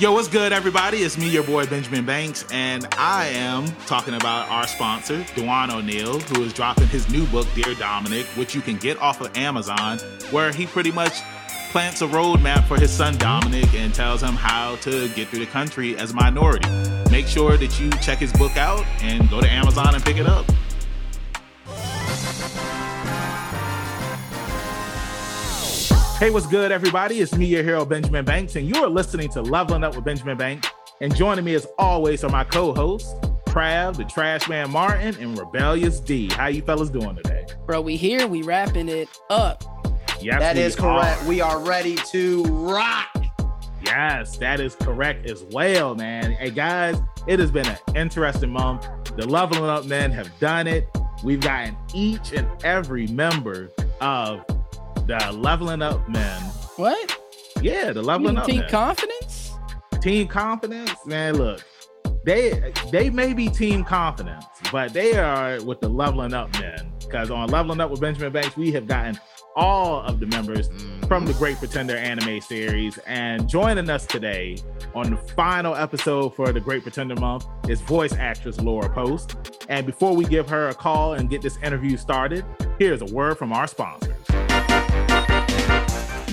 Yo, what's good, everybody? It's me, your boy Benjamin Banks, and I am talking about our sponsor, Dewan O'Neill, who is dropping his new book, Dear Dominic, which you can get off of Amazon, where he pretty much plants a roadmap for his son Dominic and tells him how to get through the country as a minority. Make sure that you check his book out and go to Amazon and pick it up. Hey, what's good, everybody? It's me, your hero, Benjamin Banks, and you are listening to Leveling Up with Benjamin Banks. And joining me, as always, are my co-hosts, Trav, the Trash Man Martin, and Rebellious D. How you fellas doing today? Bro, we here, we wrapping it up. Yes, That we is correct. are. We are ready to rock. Yes, that is correct as well, man. Hey guys, it has been an interesting month. The leveling up men have done it. We've gotten each and every member of the leveling up man. What? Yeah, the leveling up team men. confidence? team confidence, man. Look, they they may be team confidence, but they are with the leveling up men. Because on leveling up with Benjamin Banks, we have gotten all of the members from the Great Pretender anime series. And joining us today on the final episode for the Great Pretender month is voice actress Laura Post. And before we give her a call and get this interview started, here's a word from our sponsors.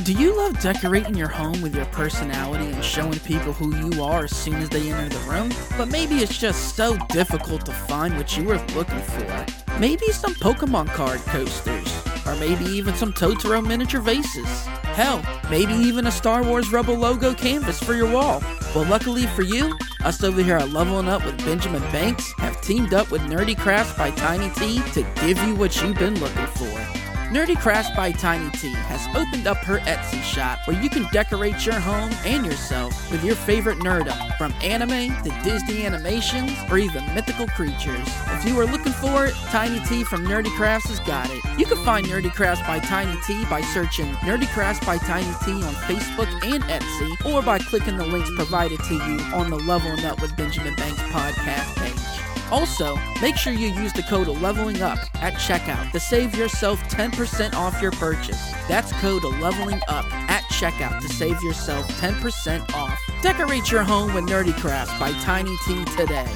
Do you love decorating your home with your personality and showing people who you are as soon as they enter the room? But maybe it's just so difficult to find what you were looking for. Maybe some Pokemon card coasters, or maybe even some Totoro miniature vases. Hell, maybe even a Star Wars Rebel logo canvas for your wall. Well, luckily for you, us over here at Leveling Up with Benjamin Banks have teamed up with Nerdy Crafts by Tiny T to give you what you've been looking for. Nerdy Crafts by Tiny T has opened up her Etsy shop where you can decorate your home and yourself with your favorite nerdom, from anime to Disney animations or even mythical creatures. If you are looking for it, Tiny T from Nerdy Crafts has got it. You can find Nerdy Crafts by Tiny T by searching Nerdy Crafts by Tiny T on Facebook and Etsy, or by clicking the links provided to you on the Leveling Up with Benjamin Banks podcast page. Also, make sure you use the code leveling up at checkout to save yourself 10% off your purchase. That's code leveling up at checkout to save yourself 10% off. Decorate your home with Nerdy Crafts by Tiny T today.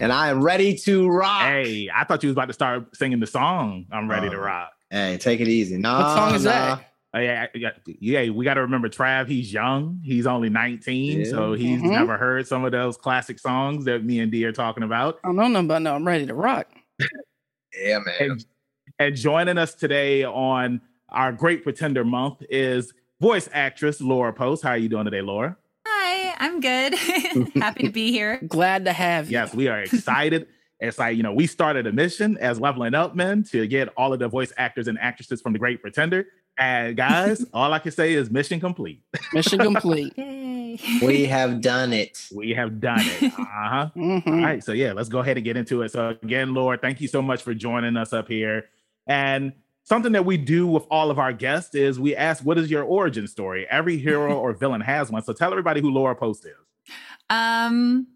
And I am ready to rock. Hey, I thought you was about to start singing the song. I'm ready to Oh. rock. Hey, take it easy. Nah, What song is nah. that? Yeah, yeah, yeah. We got to remember Trav. He's young. He's only 19, Yeah. so he's Mhm. never heard some of those classic songs that me and D are talking about. I don't know nothing about no, I'm ready to rock. Yeah, man. And, and joining us today on our Great Pretender month is voice actress Laura Post. How are you doing today, Laura? Hi, I'm good. Happy to be here. Glad to have you. Yes, we are excited. it's like you know, we started a mission as leveling up men to get all of the voice actors and actresses from the Great Pretender. And guys, all I can say is mission complete. Mission complete. Yay. we have done it. We have done it. Uh huh. Mhm. All right, so yeah, let's go ahead and get into it. So again, Laura, thank you so much for joining us up here. And something that we do with all of our guests is we ask, "What is your origin story?" Every hero or villain has one. So tell everybody who Laura Post is. Um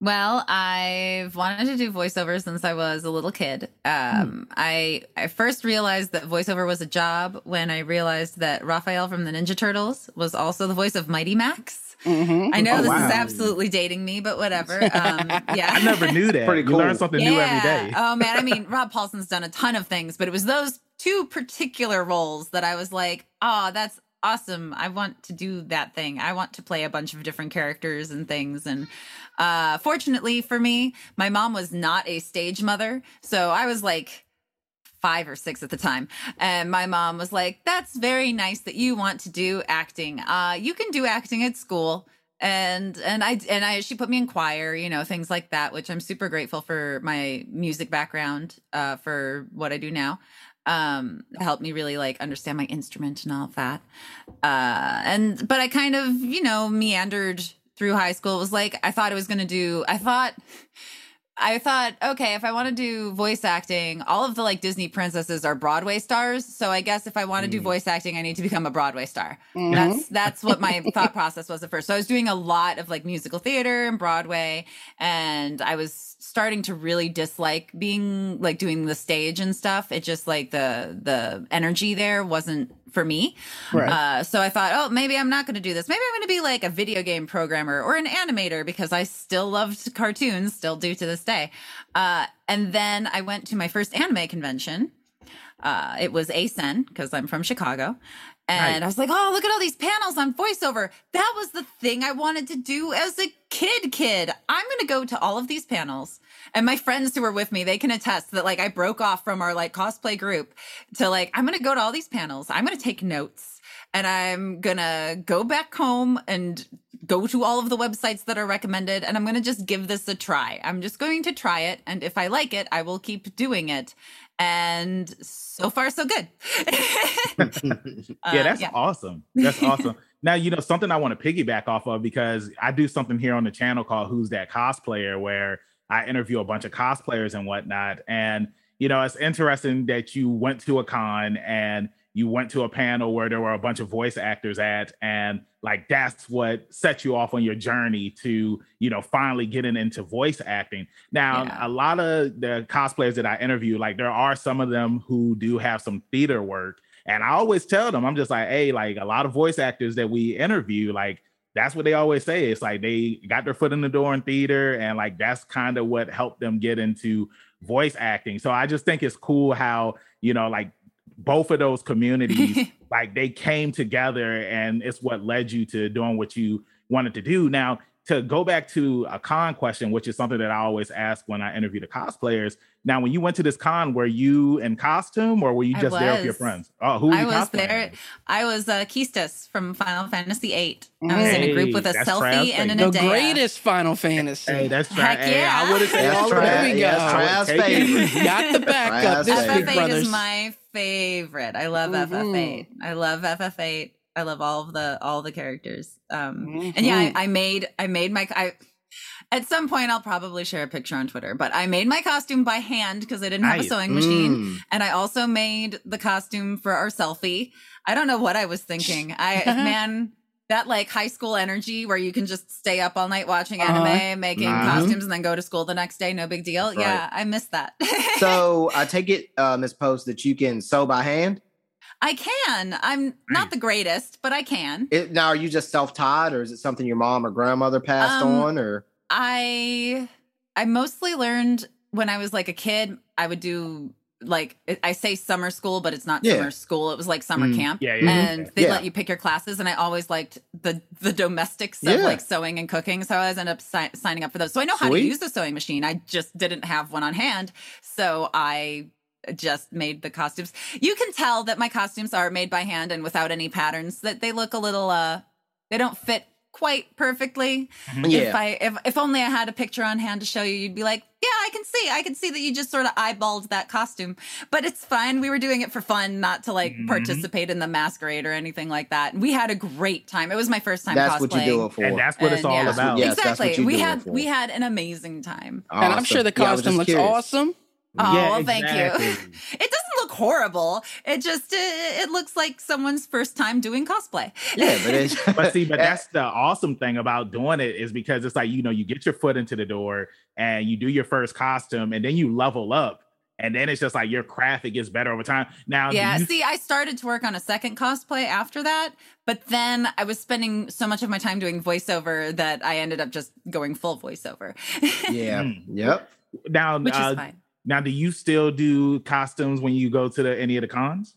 well, I've wanted to do voiceover since I was a little kid. Um I I first realized that voiceover was a job when I realized that Raphael from the Ninja Turtles was also the voice of Mighty Max. Mhm. I know Oh, this wow. is absolutely dating me, but whatever. Um yeah. I never knew that. Pretty You cool. learn something new every day. Oh man, I mean, Rob Paulsen's done a ton of things, but it was those two particular roles that I was like, oh, that's awesome. I want to do that thing. I want to play a bunch of different characters and things. And uh fortunately for me, my mom was not a stage mother. So I was like five or six at the time. And my mom was like, That's very nice that you want to do acting. Uh you can do acting at school and and I and I she put me in choir, you know, things like that, which I'm super grateful for my music background uh for what I do now. Um helped me really like understand my instrument and all of that. Uh and but I kind of, you know, meandered through high school. It was like I thought I was going to do I thought I thought, okay, if I want to do voice acting, all of the like Disney princesses are Broadway stars. So I guess if I want to do Mm. voice acting, I need to become a Broadway star. Mhm. That's that's what my thought process was at first. So I was doing a lot of like musical theater and Broadway, and I was starting to really dislike being like doing the stage and stuff. It just like the the energy there wasn't for me. Right. Uh, so I thought, oh, maybe I'm not going to do this. Maybe I'm going to be like a video game programmer or an animator because I still loved cartoons, still do to this day. Uh, and then I went to my first anime convention. Uh, it was ACEN because I'm from Chicago. And Right. I was like, oh, look at all these panels on voiceover. That was the thing I wanted to do as a kid, kid. I'm going to go to all of these panels. And my friends who were with me, they can attest that like I broke off from our like cosplay group to like, I'm going to go to all these panels. I'm going to take notes and I'm going to go back home and go to all of the websites that are recommended. And I'm going to just give this a try. I'm just going to try it. And if I like it, I will keep doing it. And so far, so good. yeah, Uh, that's awesome. That's awesome. now, you know, something I want to piggyback off of because I do something here on the channel called Who's That Cosplayer, where I interview a bunch of cosplayers and whatnot. And, you know, it's interesting that you went to a con and you went to a panel where there were a bunch of voice actors at, and like that's what set you off on your journey to, you know, finally getting into voice acting. Now, Yeah. a lot of the cosplayers that I interview, like there are some of them who do have some theater work. And I always tell them, I'm just like, hey, like a lot of voice actors that we interview, like that's what they always say. It's like they got their foot in the door in theater, and like that's kind of what helped them get into voice acting. So I just think it's cool how, you know, like both of those communities, like they came together and it's what led you to doing what you wanted to do. Now, to go back to a con question, which is something that I always ask when I interview the cosplayers. Now, when you went to this con, were you in costume or were you just there with your friends? Oh, who were I you was cosplaying there. I was uh, Quistis from Final Fantasy VIII. I was in a group with a Selphie Travis and an a day the Edea. greatest Final Fantasy. Hey, that's Heck Tra- hey, I yeah. would have said That's all of Trav- that. There we go. that's I would Trav's take it. favorite. Got the backup. This FF8 is my favorite. I love Mhm. FF8. I love FF8. I love all of the all the characters. Um, and yeah, Mhm. I, I made I made my I. At some point, I'll probably share a picture on Twitter, but I made my costume by hand because I didn't have a sewing machine. Mm. And I also made the costume for our Selphie. I don't know what I was thinking. I man, that like high school energy where you can just stay up all night watching anime, Uh-huh. making Mhm. costumes, and then go to school the next day. No big deal. That's Yeah, I miss that. So I take it, uh, Miss Post, that you can sew by hand. I can. I'm not the greatest, but I can. It, now, are you just self-taught, or is it something your mom or grandmother passed Um, on? Or I I mostly learned when I was like a kid. I would do like I say summer school, but it's not Yeah. summer school. It was like summer Mm. camp. Yeah, yeah. and they Yeah. let you pick your classes and i always liked the the domestics of Yeah. like sewing and cooking so i always end up si- signing up for those so i know how to use the sewing machine i just didn't have one on hand so i just made the costumes you can tell that my costumes are made by hand and without any patterns that they look a little uh they don't fit quite perfectly yeah, if i if, if only i had a picture on hand to show you you'd be like yeah i can see i can see that you just sort of eyeballed that costume but it's fine we were doing it for fun not to like Mhm. participate in the masquerade or anything like that And we had a great time it was my first time that's cosplaying what you do it for. And that's what it's all yeah. about. Yes, that's what exactly you we do it had for. we had an amazing time and I'm sure the Awesome. Yeah, costume looks curious. awesome. Oh Yeah, well thank exactly. you it doesn't look horrible it just it, it looks like someone's first time doing cosplay Yeah, but it's but see, but that's the awesome thing about doing it is because it's like you know you get your foot into the door and you do your first costume and then you level up and then it's just like your craft it gets better over time. Now, Yeah, you- see, I started to work on a second cosplay after that, but then I was spending so much of my time doing voiceover that I ended up just going full voiceover, yeah, Mm. yep. now, which uh, is fine. Now, do you still do costumes when you go to the, any of the cons?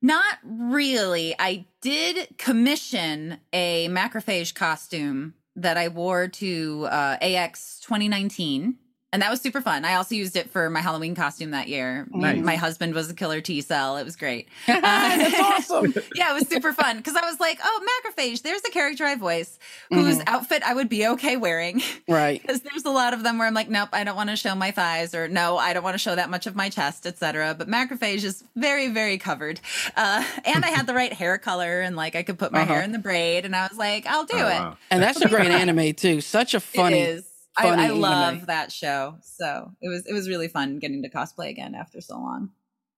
Not really. I did commission a macrophage costume that I wore to uh, AX 2019. And that was super fun. I also used it for my Halloween costume that year. My- Nice. My husband was a killer T cell. It was great. That's awesome. yeah, it was super fun because I was like, oh, macrophage, there's the character I voice, whose Mm-hmm. outfit I would be okay wearing. Right. Because there's a lot of them where I'm like, nope, I don't want to show my thighs, or no, I don't want to show that much of my chest, etc. But macrophage is very, very covered. Uh, and I had the right hair color, and like I could put my Uh-huh. hair in the braid, and I was like, I'll do Oh, it. wow. And that's a great anime too. Such a funny. It is. I, I anime. love that show. So it was it was really fun getting to cosplay again after so long.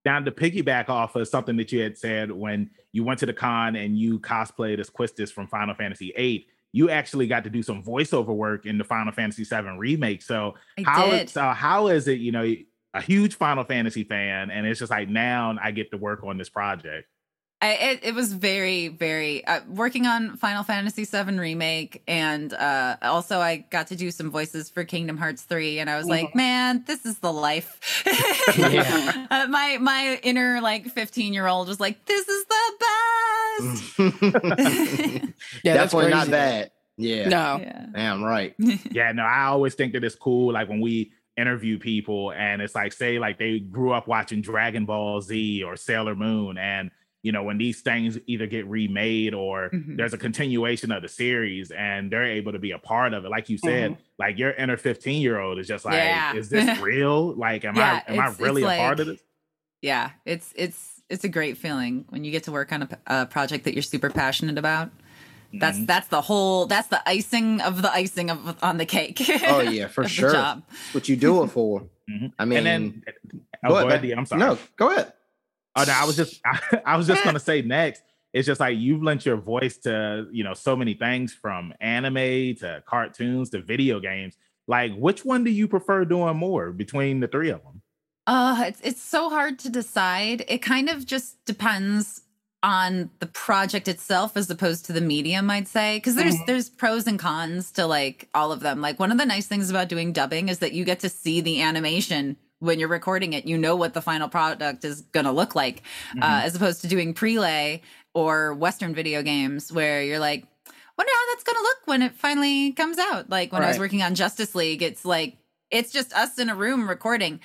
Now, to piggyback off of something that you had said when you went to the con and you cosplayed as Quistis from Final Fantasy VIII, you actually got to do some voiceover work in the Final Fantasy VII remake. So, I how did. so how is it? You know, a huge Final Fantasy fan, and it's just like now I get to work on this project. I, it, it was very, very uh, working on Final Fantasy VII remake, and uh, also I got to do some voices for Kingdom Hearts three, and I was like, man, this is the life. Yeah. uh, my my inner like fifteen year old was like, this is the best. Yeah, that's Definitely not crazy. bad. Yeah. No. yeah. Damn right. yeah, no, I always think that it's cool. Like when we interview people and it's like, say, like they grew up watching Dragon Ball Z or Sailor Moon. And, you know, when these things either get remade or Mhm. there's a continuation of the series and they're able to be a part of it, like you said, like your inner 15 year old is just like, Yeah. is this real? Like, am Yeah, I am I really it's a part of this? yeah it's it's it's a great feeling when you get to work on a project that you're super passionate about that's Mhm. that's the whole that's the icing of the icing of on the cake Oh yeah, for sure. What you do it for? Mhm. I mean, and then, oh, go go ahead, ahead. D, I'm sorry. no, go ahead. Oh no, I was just I, I was just gonna say next. It's just like you've lent your voice to you know so many things from anime to cartoons to video games. Like, which one do you prefer doing more between the three of them? Uh, it's it's so hard to decide. It kind of just depends on the project itself as opposed to the medium, I'd say. Because there's Mhm. there's pros and cons to like all of them. Like one of the nice things about doing dubbing is that you get to see the animation when you're recording it. You know what the final product is gonna look like, uh, Mhm. as opposed to doing prelay or Western video games where you're like, wonder how that's gonna look when it finally comes out. Like when I was working on Justice League, it's like it's just us in a room recording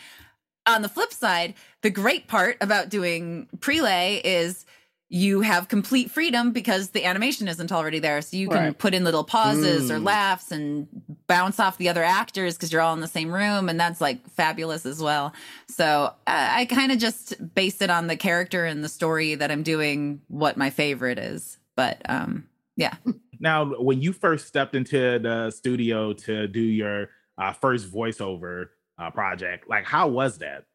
on the flip side, the great part about doing prelay is you have complete freedom because the animation isn't already there. So you can Right. put in little pauses or Mm. laughs and bounce off the other actors because you're all in the same room. And that's like fabulous as well. So uh, I kind of just base it on the character and the story that I'm doing, what my favorite is. But um, yeah. Now, when you first stepped into the studio to do your uh, first voiceover uh, project, like how was that?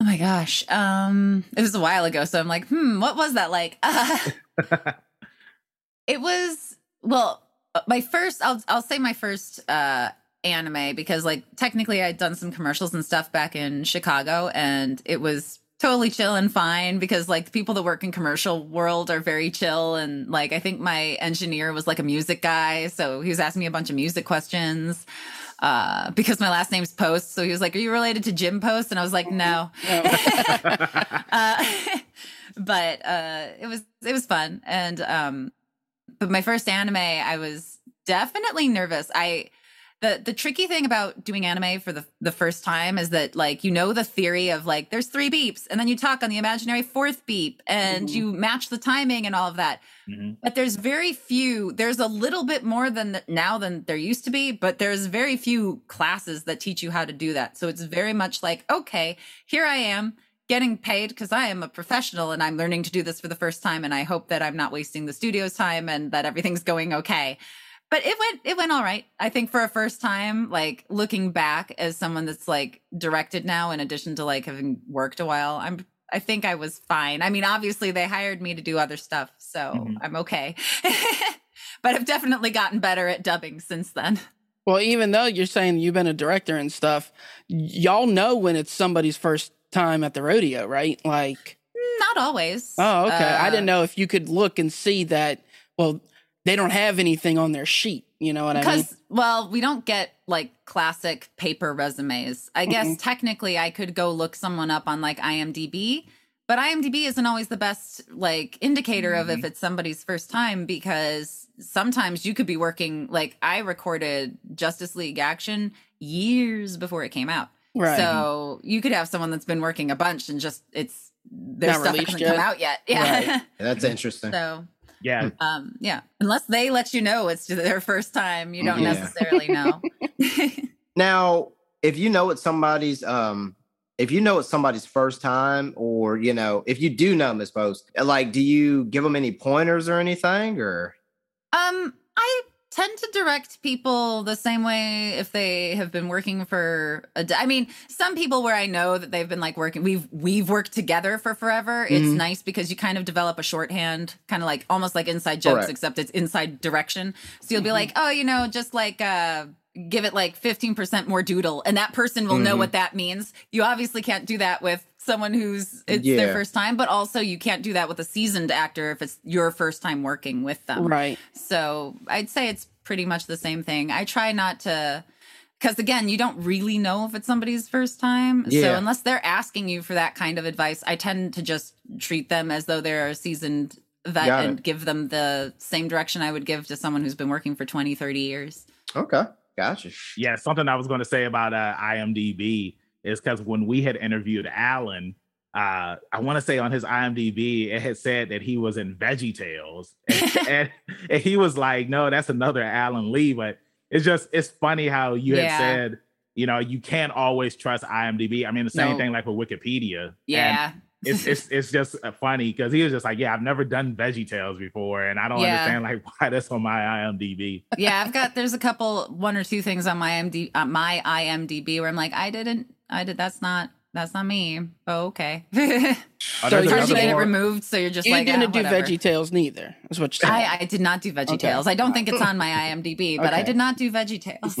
Oh my gosh. Um, it was a while ago. So I'm like, hmm, what was that like? Uh, It was well, my first. I'll I'll say my first uh anime because like technically I'd done some commercials and stuff back in Chicago, and it was totally chill and fine because like the people that work in commercial world are very chill and like I think my engineer was like a music guy, so he was asking me a bunch of music questions. Uh, because my last name's Post, so he was like, "Are you related to Jim Post?" And I was like, "No." uh, but uh, it was it was fun, and um, but my first anime, I was definitely nervous. I the the tricky thing about doing anime for the the first time is that like you know the theory of like there's three beeps, and then you talk on the imaginary fourth beep, and Mhm. you match the timing and all of that. Mhm. But there's very few. There's a little bit more than now than there used to be, but there's very few classes that teach you how to do that. So it's very much like, okay, here I am getting paid because I am a professional and I'm learning to do this for the first time, and I hope that I'm not wasting the studio's time and that everything's going okay. But it went it went all right. I think for a first time, like looking back as someone that's like directed now, in addition to like having worked a while, I'm I think I was fine. I mean, obviously they hired me to do other stuff, so Mhm. I'm okay. but I've definitely gotten better at dubbing since then. Well, even though you're saying you've been a director and stuff, y'all know when it's somebody's first time at the rodeo, right? Like, Not always. oh, okay. I Uh, didn't know if you could look and see that, well, they don't have anything on their sheet. You know what I mean? because well we don't get like classic paper resumes i guess Mhm. technically i could go look someone up on like imdb but imdb isn't always the best like indicator of if it's somebody's first time because sometimes you could be working like i recorded justice league action years before it came out Right. so you could have someone that's been working a bunch and just it's their Not stuff released hasn't yet? come out yet yeah Right. That's interesting. so Yeah, um yeah. Unless they let you know it's their first time you don't Yeah. necessarily know. Now, if you know it's somebody's um if you know it's somebody's first time or you know, if you do know them Miss Post, like do you give them any pointers or anything or? Um i tend to direct people the same way if they have been working for a d- I mean some people where i know that they've been like working we've we've worked together for forever it's Mhm. nice because you kind of develop a shorthand kind of like almost like inside jokes Correct. except it's inside direction so you'll be Mhm. like oh you know just like uh give it like 15% more doodle and that person will know Mhm. what that means you obviously can't do that with someone who's it's Yeah. their first time, but also you can't do that with a seasoned actor if it's your first time working with them. Right. So I'd say it's pretty much the same thing. I try not to, because again, you don't really know if it's somebody's first time. So unless they're asking you for that kind of advice, I tend to just treat them as though they're a seasoned vet Got and it. give them the same direction I would give to someone who's been working for 20, 30 years. Okay, gotcha. Yeah, something I was going to say about uh, IMDb is because when we had interviewed Alan, uh, I want to say on his IMDb, it had said that he was in Veggie Tales, and, and, and he was like, "No, that's another Alan Lee." But it's just it's funny how you Yeah. had said, you know, you can't always trust IMDb. I mean, the same No. thing like with Wikipedia. And Yeah. It's it's it's just uh, funny because he was just like, yeah, I've never done Veggie Tales before, and I don't Yeah. understand like why that's on my IMDb. yeah, I've got there's a couple one or two things on my IMDb uh, my IMDb where I'm like, I didn't I did that's not that's not me. Oh, okay. Oh, So you're to get it removed, so you're just You like didn't ah, do whatever. Veggie Tales neither. That's what you're saying. I, I did not do Veggie Okay. Tales. I don't think it's on my IMDb, but I did not do Veggie Tales.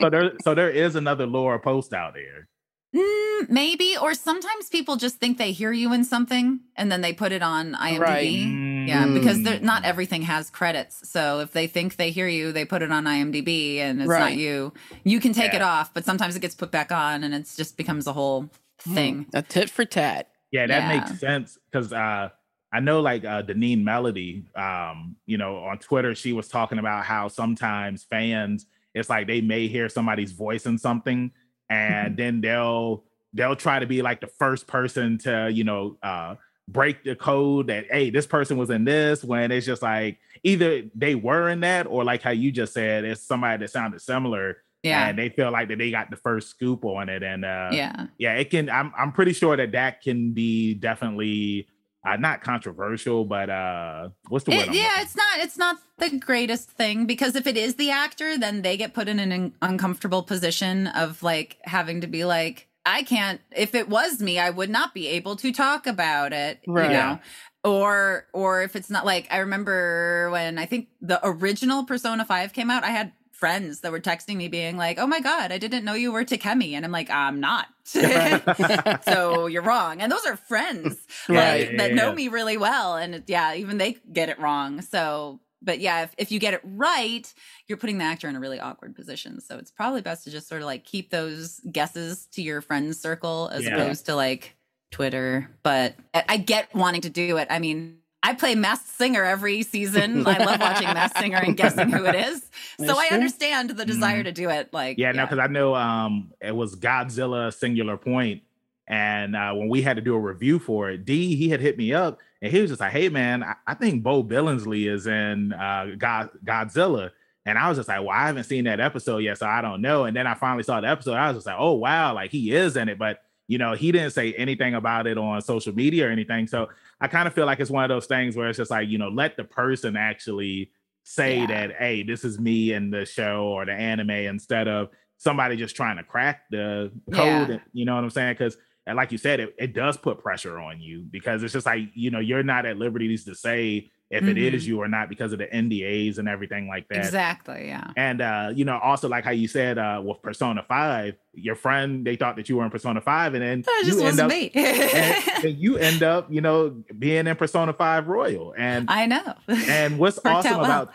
so there so there is another Laura post out there. Mm, maybe, or sometimes people just think they hear you in something and then they put it on IMDb. Right. Yeah, because Mm. they're, not everything has credits. So if they think they hear you, they put it on IMDb and it's not you. You can take it off, but sometimes it gets put back on and it just becomes a whole thing. A tit for tat. Yeah, that Yeah. makes sense because uh, I know like uh, Deneen Melody, um, you know, on Twitter, she was talking about how sometimes fans, it's like they may hear somebody's voice in something, and then they'll they'll try to be like the first person to you know uh, break the code that hey, this person was in this when it's just like either they were in that or like how you just said, it's somebody that sounded similar. Yeah. And they feel like that they got the first scoop on it, and uh, yeah. yeah it can i'm i'm pretty sure that that can be definitely uh, not controversial but uh what's the word It- I'm yeah, looking- it's not it's not the greatest thing because if it is the actor, then they get put in an un- uncomfortable position of like having to be like, I can't. If it was me, I would not be able to talk about it. Right. You know. Or or if it's not like I remember when I think the original Persona 5 came out, I had friends that were texting me being like, "Oh my god, I didn't know you were Takemi." And I'm like, "I'm not." so you're wrong. And those are friends Right. that, that Yeah. know me really well. And yeah, even they get it wrong. So, but yeah, if, if you get it right, you're putting the actor in a really awkward position. So it's probably best to just sort of like keep those guesses to your friends circle as Yeah. opposed to like Twitter. But I get wanting to do it. I mean, I play Masked Singer every season. I love watching Masked Singer and guessing who it is. So I understand the desire to do it. Like, yeah no because i know um it was godzilla singular point and uh when we had to do a review for it d he had hit me up and he was just like hey man i, I think Beau Billingslea is in uh God, godzilla and I was just like, well, I haven't seen that episode yet, so I don't know. And then I finally saw the episode. I was just like, oh wow, like he is in it, but you know, he didn't say anything about it on social media or anything. So I kind of feel like it's one of those things where it's just like, you know, let the person actually say Yeah. that, hey, this is me in the show or the anime instead of somebody just trying to crack the code. Yeah. You know what I'm saying? Because and like you said, it, it does put pressure on you because it's just like, you know, you're not at liberties to say if it Mhm. is you or not because of the NDAs and everything like that. exactly. Yeah. And uh, you know, also like how you said uh with Persona 5, your friend they thought that you were in Persona 5, and then you end up and, and you end up, you know, being in Persona 5 Royal. And I know. and what's awesome well. about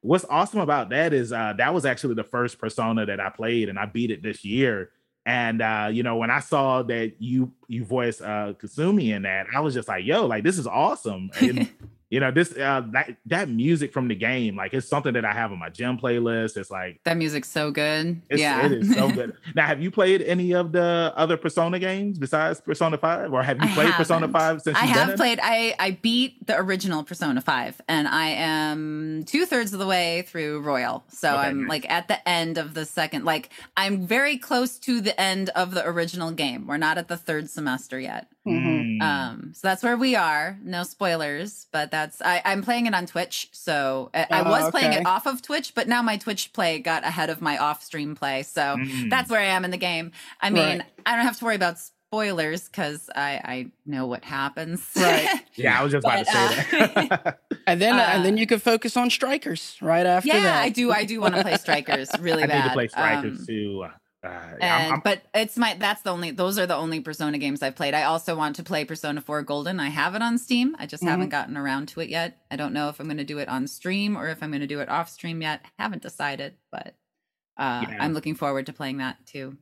what's awesome about that is uh that was actually the first persona that I played and I beat it this year. And uh, you know, when I saw that you you voice uh Kasumi in that, I was just like, yo, like this is awesome. And you know, this uh that that music from the game, like it's something that I have on my gym playlist. It's like That music's so good. yeah. it is so good. Now, have you played any of the other Persona games besides Persona 5? Or have you I played Persona haven't. 5 since I you've have done it? played. I I beat the original Persona Five, and I am two thirds of the way through Royal. So Okay, I'm nice. like at the end of the second. Like I'm very close to the end of the original game. We're not at the third semester yet. Mhm. Mm. Um, so that's where we are. No spoilers, but that's I, I'm playing it on Twitch. So I, I Oh, was playing it off of Twitch, but now my Twitch play got ahead of my off stream play. So Mm. that's where I am in the game. I mean, Right. I don't have to worry about spoilers because I I know what happens. Right. yeah, I was just about to say But, that. And then Uh, and then you could focus on strikers right after yeah, that. I do. I do want to play strikers really I bad. need to play Strikers Um, too. Uh, And, I'm- I'm- but it's my that's the only those are the only Persona games I've played. I also want to play Persona 4 Golden. I have it on Steam. I just haven't gotten around to it yet. I don't know if I'm going to do it on stream or if I'm going to do it off stream yet. Haven't decided, but uh, Yeah. I'm looking forward to playing that too.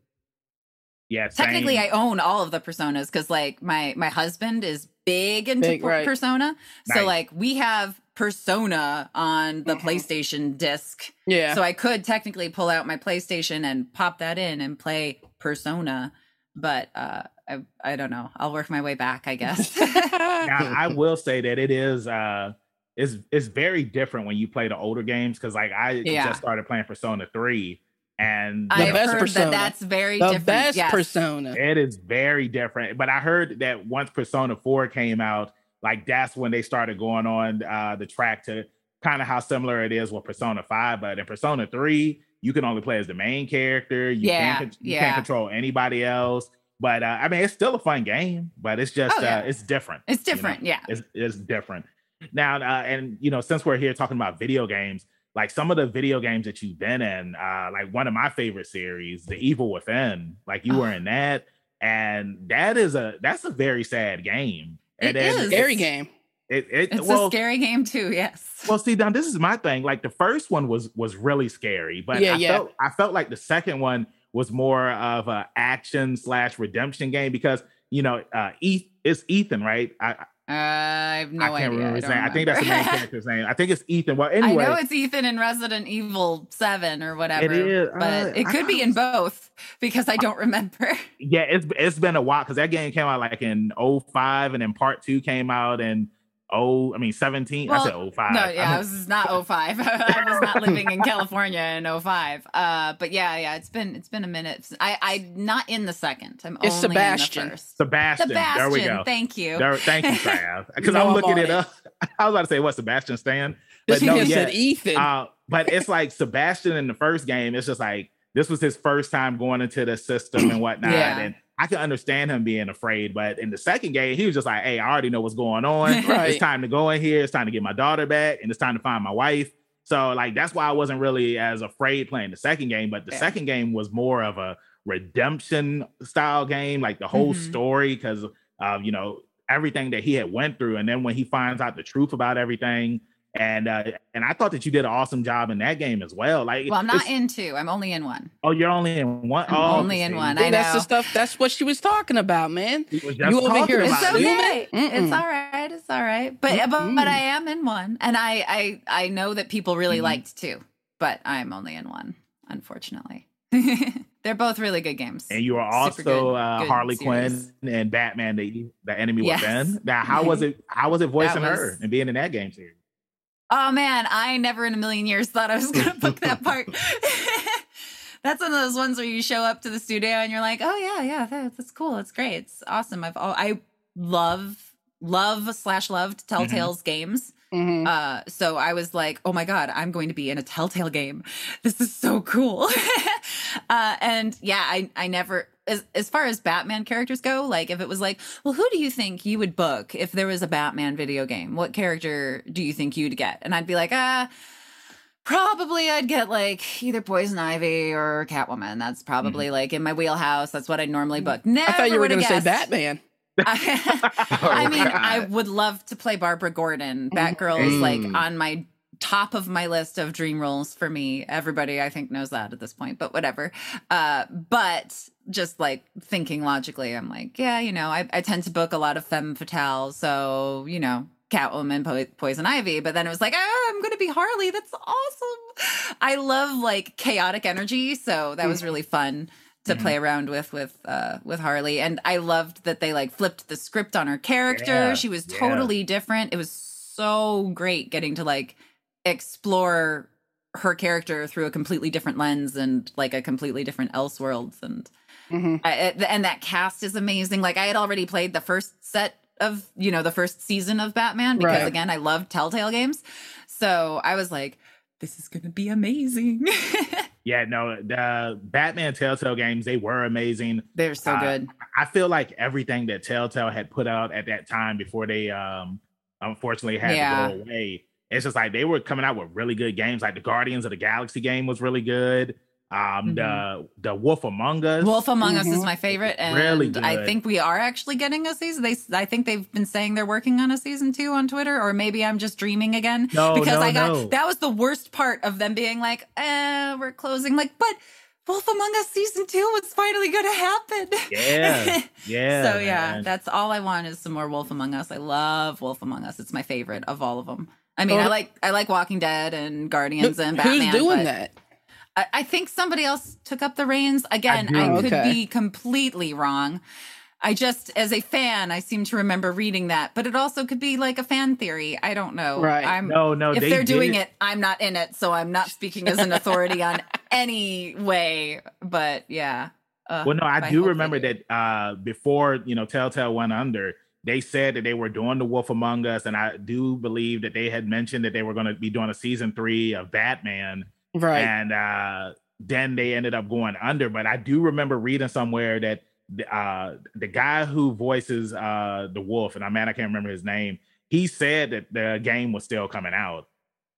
yeah, Technically. I own all of the Personas because like my my husband is big into Big, per- right. Persona, so Nice. like we have Persona on the Mhm. PlayStation disc. Yeah. So I could technically pull out my PlayStation and pop that in and play Persona, but uh I I don't know. I'll work my way back, I guess. now I will say that it is uh it's it's very different when you play the older games because like I Yeah. just started playing Persona 3 and The I've best heard Persona. that that's very the different. best yes. persona. it is very different. But I heard that once Persona 4 came out, like that's when they started going on uh the track to kind of how similar it is with Persona 5. But in Persona 3, you can only play as the main character. You Yeah, can't you yeah. can't control anybody else. But uh, I mean, it's still a fun game, but it's just Oh, yeah. uh, it's different. It's you know? different, yeah. It's, it's different. Now, uh, and you know, since we're here talking about video games, like some of the video games that you've been in, uh, like one of my favorite series, The Evil Within, like you were Oh. in that, and that is a that's a very sad game. And It is. Scary game. It, it, It's well, a scary game too, yes. well, see, now this is my thing. Like the first one was was really scary, but Yeah, I yeah. felt I felt like the second one was more of a action slash redemption game because you know, uh, Eth- it's Ethan, right? I, Uh, I have no I can't idea. remember his don't name. I think that's the main character's name. I think it's Ethan. Well, anyway, I know it's Ethan in Resident Evil 7 or whatever. is, But uh, it could I- be in both because I don't remember. yeah, it's it's been a while because that game came out like in 05 and then part two came out in oh, I mean 17. I said 05. No, I yeah, mean, it was not 05. I was not living in California in 05. Uh, but yeah, yeah, it's been it's been a minute. I I'm not in the second. I'm It's only Sebastian. in the first. Sebastian. Sebastian, There we go. thank you. There, thank you, Trav. Because know I'm I'm looking it it. up. I was about to say what Sebastian Stan, but no, man yeah. said Ethan. Uh, but it's like Sebastian in the first game. It's just like this was his first time going into the system and whatnot, Yeah. and I can understand him being afraid. But in the second game, he was just like, "Hey, I already know what's going on. Right. It's time to go in here. It's time to get my daughter back, and it's time to find my wife." So like that's why I wasn't really as afraid playing the second game. But the Yeah. second game was more of a redemption style game, like the whole Mhm. story, because of you know everything that he had went through, and then when he finds out the truth about everything, and uh, and I thought that you did an awesome job in that game as well. Like, well, I'm not it's- in two. I'm only in one. Oh, you're only in one. I'm oh, only in one. See, I that's the stuff. That's what she was talking about, man. we were just You over here It's about it. okay. It's all right. It's all right. But but, but I am in one, and I I I know that people really Mhm. liked two, but I'm only in one, unfortunately. They're both really good games. And you are also good- uh, good Harley series. Quinn and Batman, the the enemy Yes. within. Now, how was it? How was it voicing That her and being in that game series? Oh man, I never in a million years thought I was gonna book that part. that's one of those ones where you show up to the studio and you're like, oh yeah, yeah, that, that's cool, it's great, it's awesome. I've all, I love love slash loved Telltale's mm-hmm. games. Mhm. Uh, so I was like, oh my God, I'm going to be in a Telltale game. This is so cool. uh, and yeah, I, I never, as, as far as Batman characters go, like if it was like, well, who do you think you would book if there was a Batman video game? What character do you think you'd get? And I'd be like, ah, probably I'd get like either Poison Ivy or Catwoman. That's probably like in my wheelhouse. That's what I'd normally book. Never I thought you were going to say. Batman. I, I mean, I would love to play Barbara Gordon. Batgirl is like Mm. on my top of my list of dream roles for me. Everybody I think knows that at this point, but whatever. Uh, but just like thinking logically, I'm like, yeah, you know, I, I tend to book a lot of femme fatale, so you know, Catwoman, po- Poison Ivy. But then it was like, oh, I'm going to be Harley. That's awesome. I love like chaotic energy, so that was really fun to Mhm. play around with with uh with Harley and I loved that they like flipped the script on her character. Yeah, she was yeah. totally different. It was so great getting to like explore her character through a completely different lens and like a completely different Elseworlds and hmm I, and that cast is amazing. Like I had already played the first set of, you know, the first season of Batman because Right. again, I love Telltale games. So I was like, this is going to be amazing. Yeah, no, the Batman Telltale games they were amazing. They're so Uh, good. I feel like everything that Telltale had put out at that time before they um unfortunately had Yeah. to go away, it's just like they were coming out with really good games. Like the Guardians of the Galaxy game was really good. Um, the the Wolf Among Us. Wolf Among Us is Mhm. my favorite, and Really I think we are actually getting a season. They, I think they've been saying they're working on a season two on Twitter, or maybe I'm just dreaming again. No, because no, I got no. that was the worst part of them being like, "Eh, we're closing." Like, but Wolf Among Us season two was finally going to happen. Yeah, yeah. so yeah, man. that's all I want is some more Wolf Among Us. I love Wolf Among Us. It's my favorite of all of them. I mean, Oh. I like I like Walking Dead and Guardians and Batman. who's doing but- that? I, I think somebody else took up the reins. Again, I, do. could Okay. be completely wrong. I just, as a fan, I seem to remember reading that, but it also could be like a fan theory. I don't know. Right. I'm, no, no. if they they're doing did- it, I'm not in it, so I'm not speaking as an authority on any way. But yeah. Uh, Well, no, I, I do remember that uh, before you know Telltale went under, they said that they were doing the Wolf Among Us, and I do believe that they had mentioned that they were going to be doing a season three of Batman, Right. and uh, then they ended up going under. But I do remember reading somewhere that the, uh, the guy who voices uh, the Wolf, and I man, I can't remember his name. He said that the game was still coming out.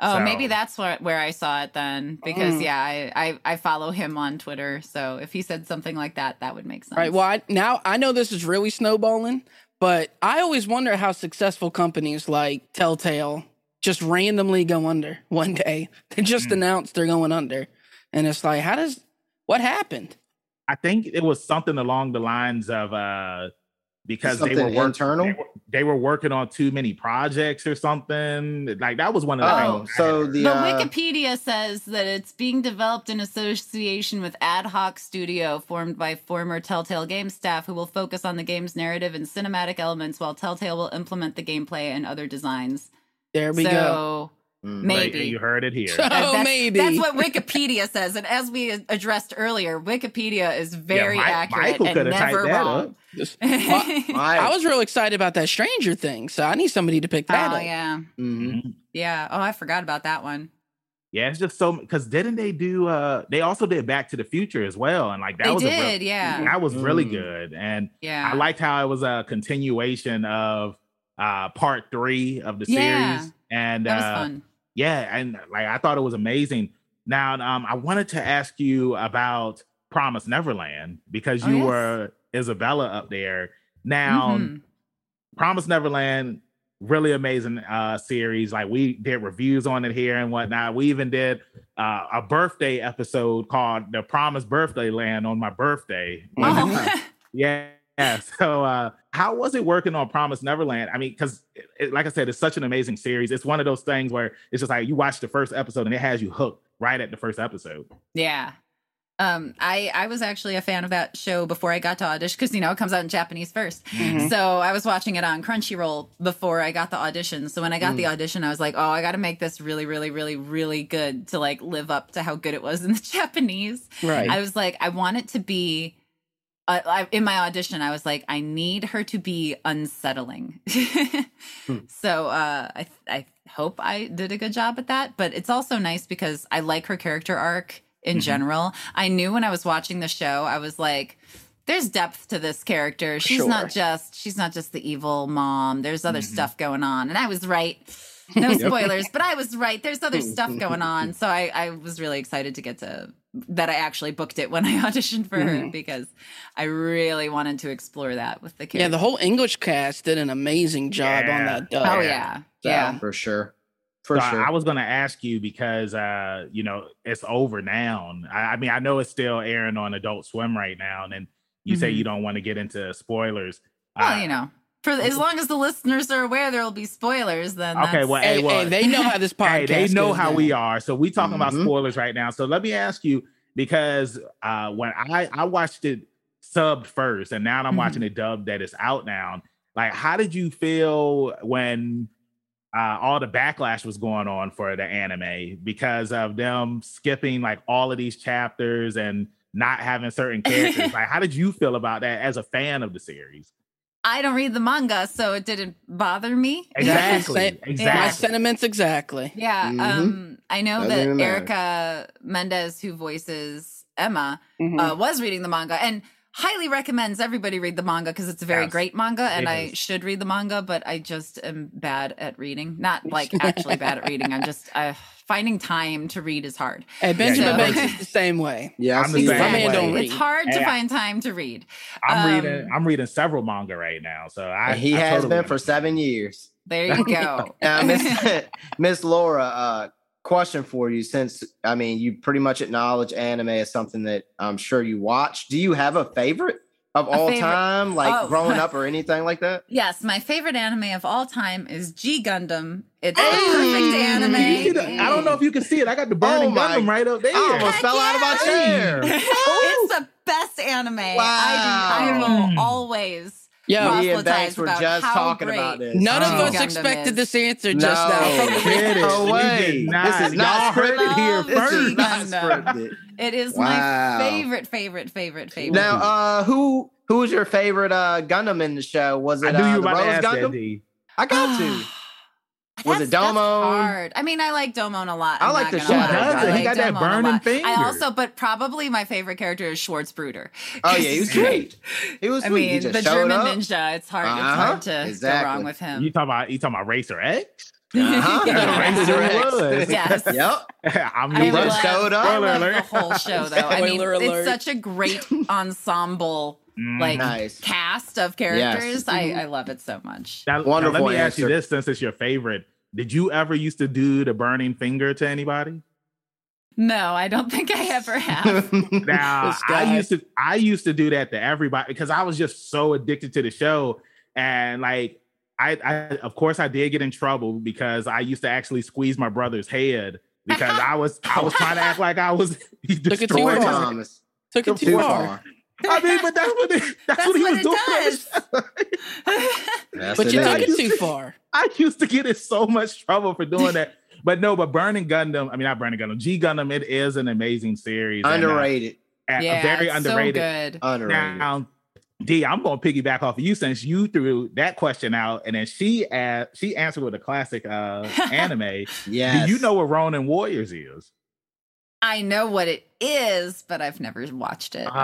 Oh, So- maybe that's what where I saw it then, because Mm. yeah, I, I I follow him on Twitter, so if he said something like that, that would make sense. Right. Well, I, now I know this is really snowballing, but I always wonder how successful companies like Telltale just randomly go under one day. They just Mm. announced they're going under. And it's like, how does what happened? I think it was something along the lines of uh, because they were work- internal? They were, they were working on too many projects or something. Like that was one of the Oh, things. So had- the But uh, Wikipedia says that it's being developed in association with Ad Hoc Studio, formed by former Telltale Game staff, who will focus on the game's narrative and cinematic elements, while Telltale will implement the gameplay and other designs. There we so go. mm, maybe. you heard it here. Oh, that's, maybe. that's what Wikipedia says. And as we addressed earlier, Wikipedia is very Mi- accurate Michael and coulda typed never that wrong. up. Just- my- I was real excited about that Stranger thing, so I need somebody to pick that oh up. yeah, mhm. yeah. Oh, I forgot about that one. Yeah, it's just so because didn't they do? uh They also did Back to the Future as well, and like that they was a real- did, yeah, that was really Mm. good. And yeah. I liked how it was a continuation of uh part three of the Yeah. series. And uh, yeah and like i thought it was amazing now um i wanted to ask you about promise neverland because Oh, you yes. were isabella up there now Mhm. promise neverland really amazing uh series like we did reviews on it here and whatnot we even did uh, a birthday episode called the promise birthday land on my birthday Oh. yeah. Yeah. So, uh, how was it working on Promise Neverland? I mean, because, like I said, it's such an amazing series. It's one of those things where it's just like you watch the first episode and it has you hooked right at the first episode. Yeah. Um, I I was actually a fan of that show before I got to audition because you know it comes out in Japanese 1st Mhm. So I was watching it on Crunchyroll before I got the audition. So when I got the audition, I was like, oh, I got to make this really, really, really, really good to like live up to how good it was in the Japanese. Right. I was like, I want it to be. Uh, I, in my audition, I was like, I need her to be unsettling. So uh, I I hope I did a good job at that. But it's also nice because I like her character arc in Mhm. general. I knew when I was watching the show, I was like, there's depth to this character. She's Sure. not just she's not just the evil mom. There's other Mhm. stuff going on, and I was right. No spoilers, but I was right. There's other stuff going on, so I, I was really excited to get to that. I actually booked it when I auditioned for her Mhm. because I really wanted to explore that with the character. yeah, the whole English cast did an amazing job on that dub. oh yeah. yeah, So- yeah. for sure, for So sure. I was going to ask you because, uh, you know, it's over now. I, I mean, I know it's still airing on Adult Swim right now. And then you say Mhm. you don't want to get into spoilers. Well, Uh, you know, for as long as the listeners are aware, there will be spoilers. Then Okay, well, Hey, Hey, well- hey, they know how this podcast Hey, they know goes how down. we are. So we talking about Mhm. spoilers right now. So let me ask you because uh when I I watched it subbed first and now I'm Mhm. watching it dubbed that is out now. Like how did you feel when uh all the backlash was going on for the anime because of them skipping like all of these chapters and not having certain characters? like how did you feel about that as a fan of the series? I don't read the manga, so it didn't bother me. Exactly. Same- My sentiments exactly. Yeah, Mhm. um, I know Doesn't that. Erica Mendez, who voices Emma, Mhm. uh, was reading the manga, and highly recommends everybody read the manga because it's a very Yes, great manga and I should read the manga, but I just am bad at reading. Not like actually bad at reading. I'm just uh, finding time to read is hard. Hey, Benjamin so- Banks is the same way. Yeah, I I'm the same that My man way. don't read. It's hard to Hey, I- find time to read. I'm Um, reading. I'm reading several manga right now, so I. He I has totally been for understand. seven years. There you go. Now, Miss Miss Laura, uh, question for you. Since I mean, you pretty much acknowledge anime as something that I'm sure you watch. Do you have a favorite of all favorite? time, like Oh. growing up or anything like that? yes, my favorite anime of all time is G Gundam. It's Hey! the perfect You the- anime. I don't know if you can see it. I got the oh burning Oh Gundam right up there. I almost Heck fell out of my chair. it's the best anime. I, do, I Wow. will always Yo, Me and Banks were just talking great about this. none of Oh. us expected this answer No. just now. Get it. No way. This is not Y'all heard it here Love This first. is not Gundam. scripted. It is Wow. my favorite, favorite, favorite, favorite. Now, uh, who who was your favorite uh Gundam in the show? Was I it knew uh, you the were about to Rose ask that, Gundam? D. I got to. Was it That's- that's Domon? hard. I mean, I like Domon a lot. I I'm like the gonna shit lie. out of I. He like got that Domon a burning lot. finger. I also, but probably my favorite character is Schwarzbruder. Oh yeah, he was great. He was I sweet. he mean, just the German up. ninja. It's hard. It's Uh-huh. hard to Exactly. go wrong with him. You talking about you talking about Racer X? Uh-huh. Yeah. Racer X. Was. Yes. Yep. I'm I the love, showed up. I love the whole show, though. I mean, Spoiler alert. it's such a great ensemble. Mm. like Nice. cast of characters. I, mm-hmm. I love it so much. Now, now Wonderful let me ask you this, since it's your favorite. Did you ever used to do the burning finger to anybody? No, I don't think I ever have. Now I used to I used to do that to everybody because I was just so addicted to the show. And like I, I of course I did get in trouble because I used to actually squeeze my brother's head because I was I was trying to act like I was he it too destroyed Poor his- far. Thomas. Took it Too too far. Far. I mean, but that's what it, that's, That's what he what was it doing. does. But you is. took it too far. I used to get in so much trouble for doing that. But no, but Burning Gundam, I mean not Burning Gundam, G Gundam, it is an amazing series. and, uh, underrated. yeah, very it's underrated. So good. Underrated. Now, D, I'm gonna piggyback off of you since you threw that question out, and then she asked, she answered with a classic uh anime. yeah, Do you know what Ronin Warriors is? I know what it is, but I've never watched it, unfortunately.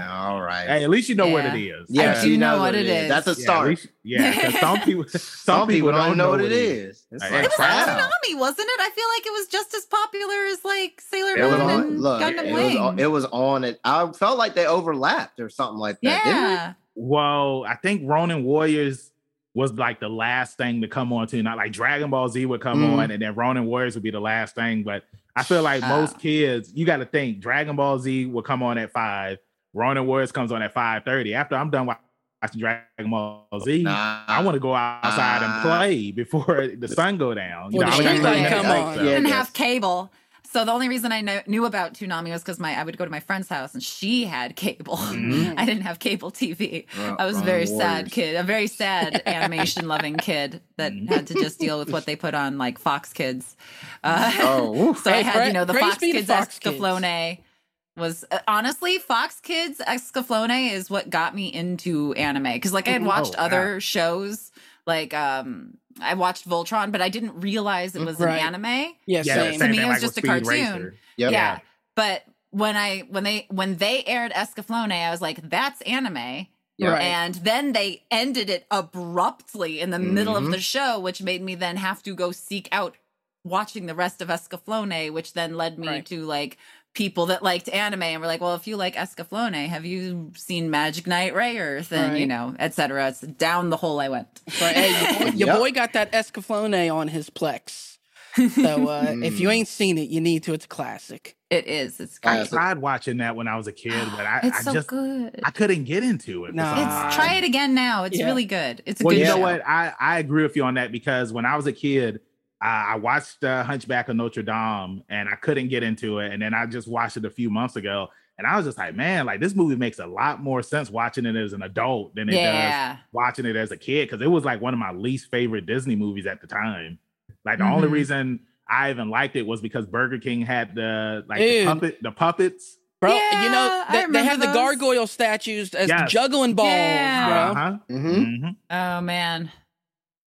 Ah, all right. Hey, at least you know what it is. yeah, do you know know what it is. That's a Yeah, start. least- yeah, 'cause some people, some, Some, people, don't don't know what it is. It's like, It was Wow. on Toonami, wasn't it? I feel like it was just as popular as like Sailor Moon on. and Look, Gundam it Wing. was, on- it was on it. I felt like they overlapped or something like that. didn't yeah. Well, I think Ronin Warriors was like the last thing to come on to. Not like Dragon Ball Z would come Mm. on, and then Ronin Warriors would be the last thing. But I feel like most kids, you got to think Dragon Ball Z will come on at five. Ronin Warriors comes on at five thirty. After I'm done watching Dragon Ball Z, Nah. I want to go outside and play before the sun go down. Well, know, the I street mean, light like, come like, on. so- I Yeah, didn't have cable. So the only reason I kno- knew about Toonami was because my I would go to my friend's house and she had cable. Mhm. I didn't have cable TV. Oh, I was a very sad kid, a very sad animation loving kid that Mhm. had to just deal with what they put on like Fox Kids. Uh, Oh, so I had, you know, the Fox Kids Fox Escaflowne was uh, honestly Fox Kids Escaflowne is what got me into anime because like I had Oh, watched wow. other shows like um I watched Voltron, but I didn't realize it was Right. an anime. Yeah, yeah, same. To me, it was just a cartoon. Racer. Yep. Yeah. But when I when they when they aired Escaflowne, I was like, that's anime. Yeah. Right. And then they ended it abruptly in the middle of Mhm. the show, which made me then have to go seek out watching the rest of Escaflowne, which then led me Right. to like people that liked anime and were like, well, if you like Escaflowne, have you seen Magic Knight Rayearth? And, you know, et cetera. It's down the hole I went. Right. Hey, your boy, your Yep. boy got that Escaflowne on his Plex. So uh, if you Mm. ain't seen it, you need to. It's a classic. It is. It's I tried watching that when I was a kid, but I, it's I so just good. I couldn't get into it. No. It's- It's try it again now. It's Yeah. really good. It's a Well, good you know show. what? I, I agree with you on that because when I was a kid, I watched uh, Hunchback of Notre Dame and I couldn't get into it. And then I just watched it a few months ago. And I was just like, man, like this movie makes a lot more sense watching it as an adult than it does watching it as a kid because it was like one of my least favorite Disney movies at the time. Like the only Mhm. reason I even liked it was because Burger King had the like the puppet, the puppets. Bro, you know, I they, they remember have the gargoyle statues as Yes. juggling balls, Yeah. bro. Uh-huh. Mhm. Mhm. Oh man.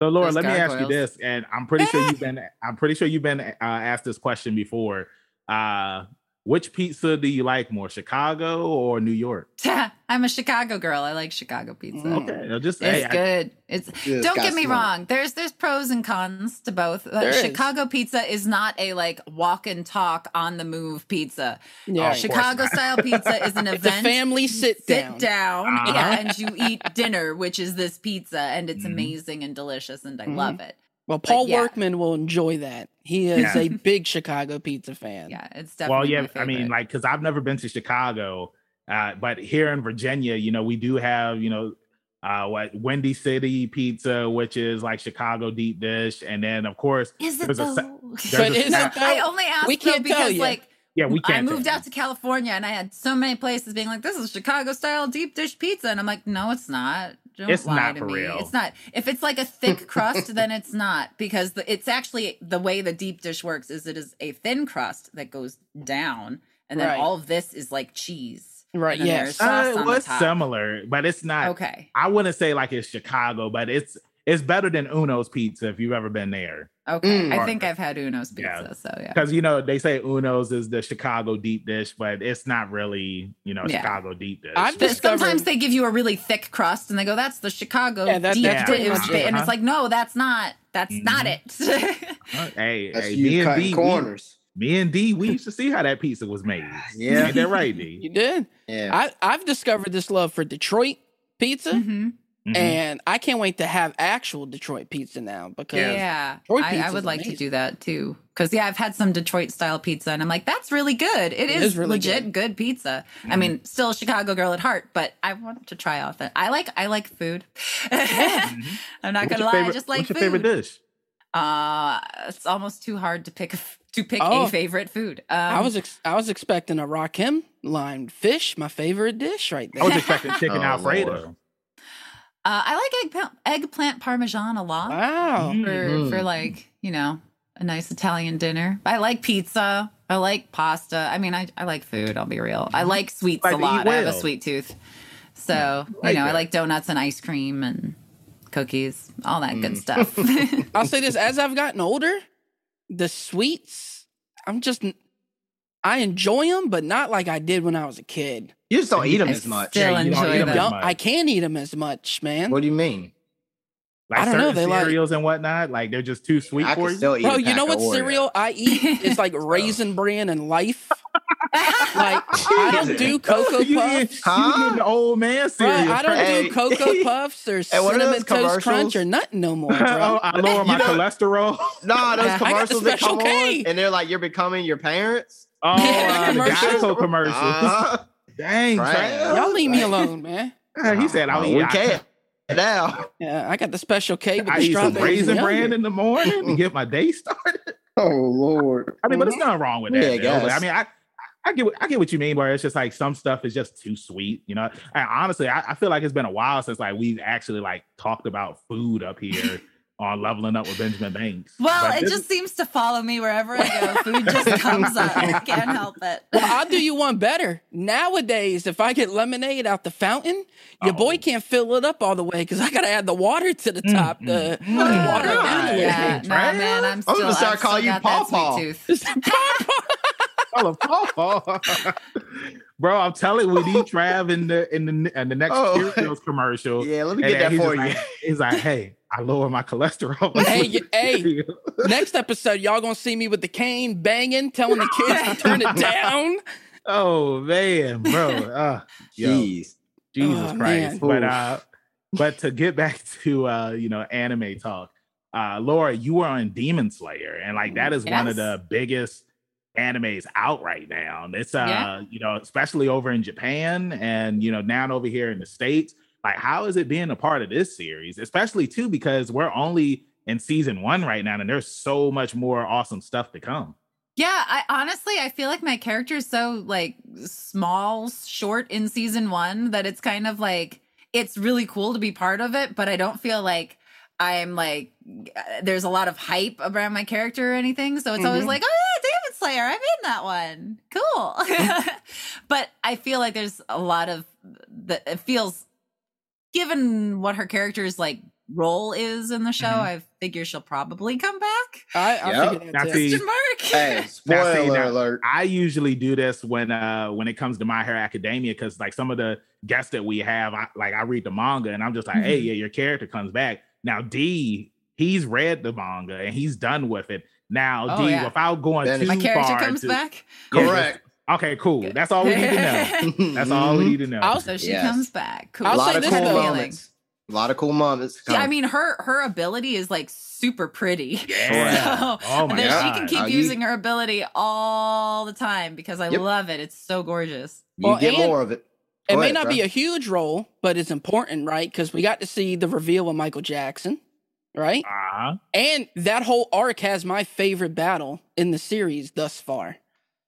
So Laura, Those let me ask you this, and I'm pretty sure you've been I'm pretty sure you've been uh, asked this question before. Uh, which pizza do you like more, Chicago or New York? I'm a Chicago girl. I like Chicago pizza. Mm. Okay, I'll just It's hey, I- good. It's Just don't get me smart. wrong. There's there's pros and cons to both. Uh, There is. Chicago pizza is not a like walk and talk on the move pizza. Yeah. Oh, Chicago style pizza is an It's a event. family sit sit down. down, Uh-huh. yeah, and you eat dinner, which is this pizza, and it's Mhm. amazing and delicious, and I Mhm. love it. Well, Paul yeah. Workman will enjoy that. He is Yeah. a big Chicago pizza fan. Yeah, it's definitely. well, yeah. my I mean, like, because I've never been to Chicago, uh, but here in Virginia, you know, we do have, you know, uh, what Windy City Pizza, which is like Chicago deep dish, and then of course, is it there's a though? se- But There's a is it though? I only asked We can't tell because you. like yeah, we I can't. I moved out to California and I had so many places being like, "This is Chicago style deep dish pizza," and I'm like, "No, it's not. Don't It's lie not to for me. real. It's not. If it's like a thick crust, then it's not because the, it's actually the way the deep dish works is it is a thin crust that goes down, and then Right. all of this is like cheese. Right, And then yes. Uh, on well, the it's similar, but it's not. Okay. I wouldn't say like it's Chicago, but it's it's better than Uno's Pizza if you've ever been there. Okay. Mm. I think I've had Uno's pizza, Yeah. so yeah. Because you know they say Uno's is the Chicago deep dish, but it's not really you know Yeah. Chicago deep dish. I've discovered- sometimes they give you a really thick crust and they go, "That's the Chicago Yeah, that- deep that's pretty dish," much it. and Uh-huh. it's like, "No, that's not. That's not it." Hey, That's hey, you me and cutting D, we, corners. me and D, we used to see how that pizza was made. Yeah. ain't that right, D? You did. Yeah. I, I've discovered this love for Detroit pizza, Mhm. Mhm. and I can't wait to have actual Detroit pizza now because Yeah, I, I would like to do that too. Because yeah, I've had some Detroit style pizza, and I'm like, that's really good. It is, is really legit good. pizza. I mean, still a Chicago girl at heart, but I want to try off it. I like I like food. Mhm. I'm not What's gonna lie, favorite- I just like What's your food. favorite dish? Uh, it's almost too hard to pick a f- to pick Oh. a favorite food. Um, I was ex- I was expecting a Rakim lime fish, my favorite dish right there. I was expecting chicken Oh, Alfredo. Lord. Uh, I like eggplant, eggplant parmesan a lot Wow. Mm. for Mhm. for like you know a nice Italian dinner. I like pizza. I like pasta. I mean, I, I like food. I'll be real. I like sweets Like a to eat lot. I have a sweet tooth, so like you know I like donuts and ice cream and cookies, all that good Mm. stuff. I'll say this: as I've gotten older, the sweets, I'm just I enjoy them, but not like I did when I was a kid. You just don't eat them I as much. still Yeah, you don't enjoy eat 'em them. Don't, much. I can't eat them as much, man. What do you mean? Like I don't know, certain they like- cereals and whatnot, like they're just too sweet I for you. still. Bro, you know what cereal I eat? It's like raisin bran and life. Like I don't do cocoa you puffs. eat, Huh? you eating old man Bro, cereal. I don't Hey. do cocoa puffs or Hey, cinnamon toast crunch or nothing no more, oh. I lower my You know- cholesterol. No, those Yeah, the commercials that Special come K. on, and they're like, "You're becoming your parents." Oh, uh, the Commercial. Geico commercials. Uh, Dang, Trav. Y'all leave me alone, man. Uh, he said, "I'll eat. we now. Yeah, I got the special K with I the eat some raisin yogurt. bran in the morning to get my day started." Oh Lord. I mean, but it's nothing wrong with Yeah, that. I though. But, I mean, I, I get, what- I get what you mean. Where it's just like some stuff is just too sweet, you know. And honestly, I, I feel like it's been a while since like we've actually like talked about food up here on leveling up with Benjamin Banks. well, But it just seems to follow me wherever I go. Food just comes up. I can't help it. Well, I'll do you one better. Nowadays, if I get lemonade out the fountain, your boy Uh-oh. can't fill it up all the way because I gotta add the water to the top. mm, to mm. water it God. down Yeah, bit. no, man, I'm still. I'm gonna start I've calling you got that Paw sweet Paw. tooth. Oh, Paw. Bro, I'm telling you, we need Trav in the in the in the next Oh. Cheerios commercial. Yeah, let me get that for just you. Like, he's like, hey, I lower my cholesterol. Hey, y- hey. Next episode, y'all gonna see me with the cane banging, telling the kids to turn it down. oh man, bro. Uh, yo, Jeez. Jesus Oh, Christ. man. But uh, but to get back to uh, you know, anime talk, uh, Laura, you were on Demon Slayer, and like that is one of the biggest animes out right now. It's uh, Yeah. you know, especially over in Japan and you know, now over here in the States. Like, how is it being a part of this series? Especially too, because we're only in season one right now, and there's so much more awesome stuff to come. Yeah, I honestly I feel like my character is so like small, short in season 1 that it's kind of like it's really cool to be part of it, but I don't feel like I'm like there's a lot of hype around my character or anything. So it's always Mhm. like, "Oh yeah, Demon Slayer, I'm in that one." Cool. but I feel like there's a lot of that it feels given what her character's like role is in the show, Mhm. I figure she'll probably come back. I, I Yep. figured that too. Question mark. hey, Now, see, spoiler now- alert. I usually do this when uh when it comes to My Hero Academia because like some of the guests that we have, I like I read the manga and I'm just like, hey, Mhm. yeah, your character comes back. Now D, he's read the manga and he's done with it. Now Oh, D, yeah. without going Then too My character far comes to- back. Correct. Okay, cool. That's all we need to know. That's all we need to know. I'll- she Yes. comes back. Cool. A I'll lot of this, cool though. moments. A lot of cool moments. Yeah, I mean her her ability is like super pretty. Yeah. So Oh my then God. she can keep Are you- using her ability all the time because I Yep. love it. It's so gorgeous. you Well, get and- more of it. It Go may ahead, not Trey. be a huge role, but it's important, right? Because we got to see the reveal of Michael Jackson, right? Uh-huh. And that whole arc has my favorite battle in the series thus far.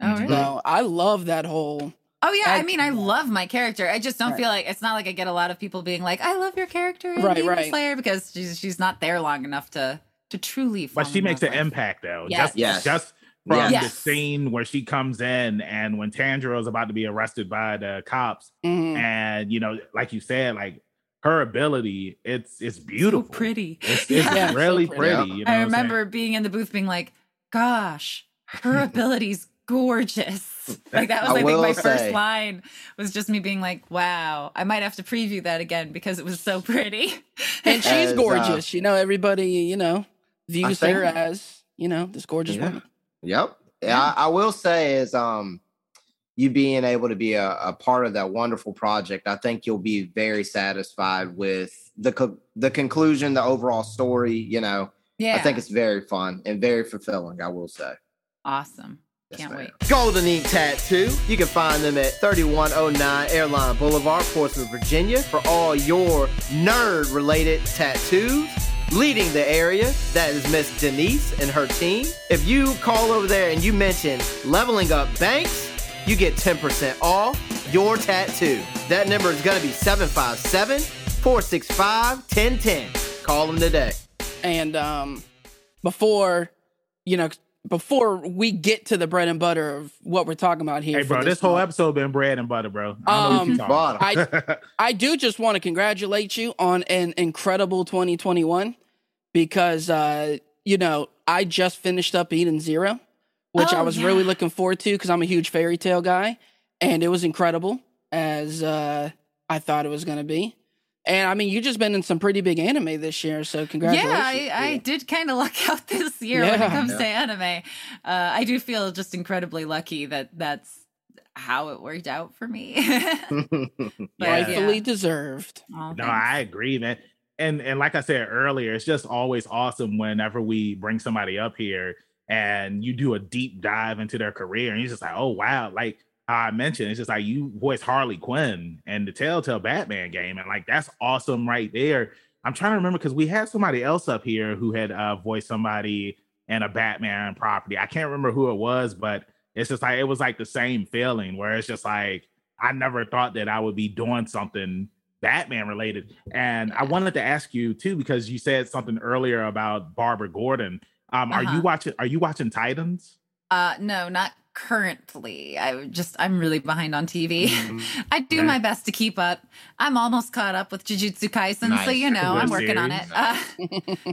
Oh, really? So I love that whole. Oh yeah, I I- mean, I love my character. I just don't Right. feel like it's not like I get a lot of people being like, "I love your character in Right, Demon right. Slayer," because she's she's not there long enough to to truly. But she in makes an with. impact though. Yes. Just, Yes. just from Yes. the scene where she comes in and when Tanjiro is about to be arrested by the cops, Mhm. and you know, like you said, like her ability, it's it's So beautiful. pretty. It's, it's Yeah. Yeah, so really pretty. pretty. Yeah. You know I what saying? remember being in the booth being like, "Gosh, her ability's gorgeous." Like that was, I I, think, my will first line was just me being like, "Wow, I might have to preview that again because it was so pretty." And she's As, uh, gorgeous. you know, everybody, you know, views think- her as, you know, this gorgeous Yeah. woman. Yep. Yeah, I, I will say is um you being able to be a, a part of that wonderful project, I think you'll be very satisfied with the co- the conclusion, the overall story. You know, yeah, I think it's very fun and very fulfilling. I will say. awesome. Yes, Can't ma'am. wait. Golden Ink Tattoo. You can find them at 3109 Airline Boulevard, Portsmouth, Virginia, for all your nerd related tattoos. Leading the area, that is Miss Denise and her team. If you call over there and you mention leveling up banks, you get 10% off your tattoo. That number is going to be 757 465 1010. Call them today. And um, before, you know, before we get to the bread and butter of what we're talking about here, Hey, bro, this whole episode been bread and butter, bro. I don't know what Um, you talking about. I do just want to congratulate you on an incredible 2021 because uh you know I just finished up Eden Zero, which I Oh, was really looking forward to because I'm a huge Fairy Tail guy, and it was incredible as uh I thought it was going to be. And I mean, you've just been in some pretty big anime this year, so congratulations. Yeah, I, I did kind of luck out this year when it comes Yeah. to anime. Uh, I do feel just incredibly lucky that that's how it worked out for me. But, Yeah. rightfully deserved. Oh, No. I agree, man. And and like I said earlier, it's just always awesome whenever we bring somebody up here and you do a deep dive into their career, and you're just like, oh wow, like how I mentioned, it's just like you voice Harley Quinn and the Telltale Batman game, and like that's awesome right there. I'm trying to remember because we had somebody else up here who had uh, voiced somebody in a Batman property. I can't remember who it was, but it's just like it was like the same feeling where it's just like I never thought that I would be doing something Batman related. And I wanted to ask you too because you said something earlier about Barbara Gordon. Um, are you Uh-huh. watching? Are you watching Titans? Uh, no, not currently. I would just I'm really behind on TV. Mhm. I do Okay. my best to keep up. I'm almost caught up with Jujutsu Kaisen, so you know Good I'm working on it. Uh,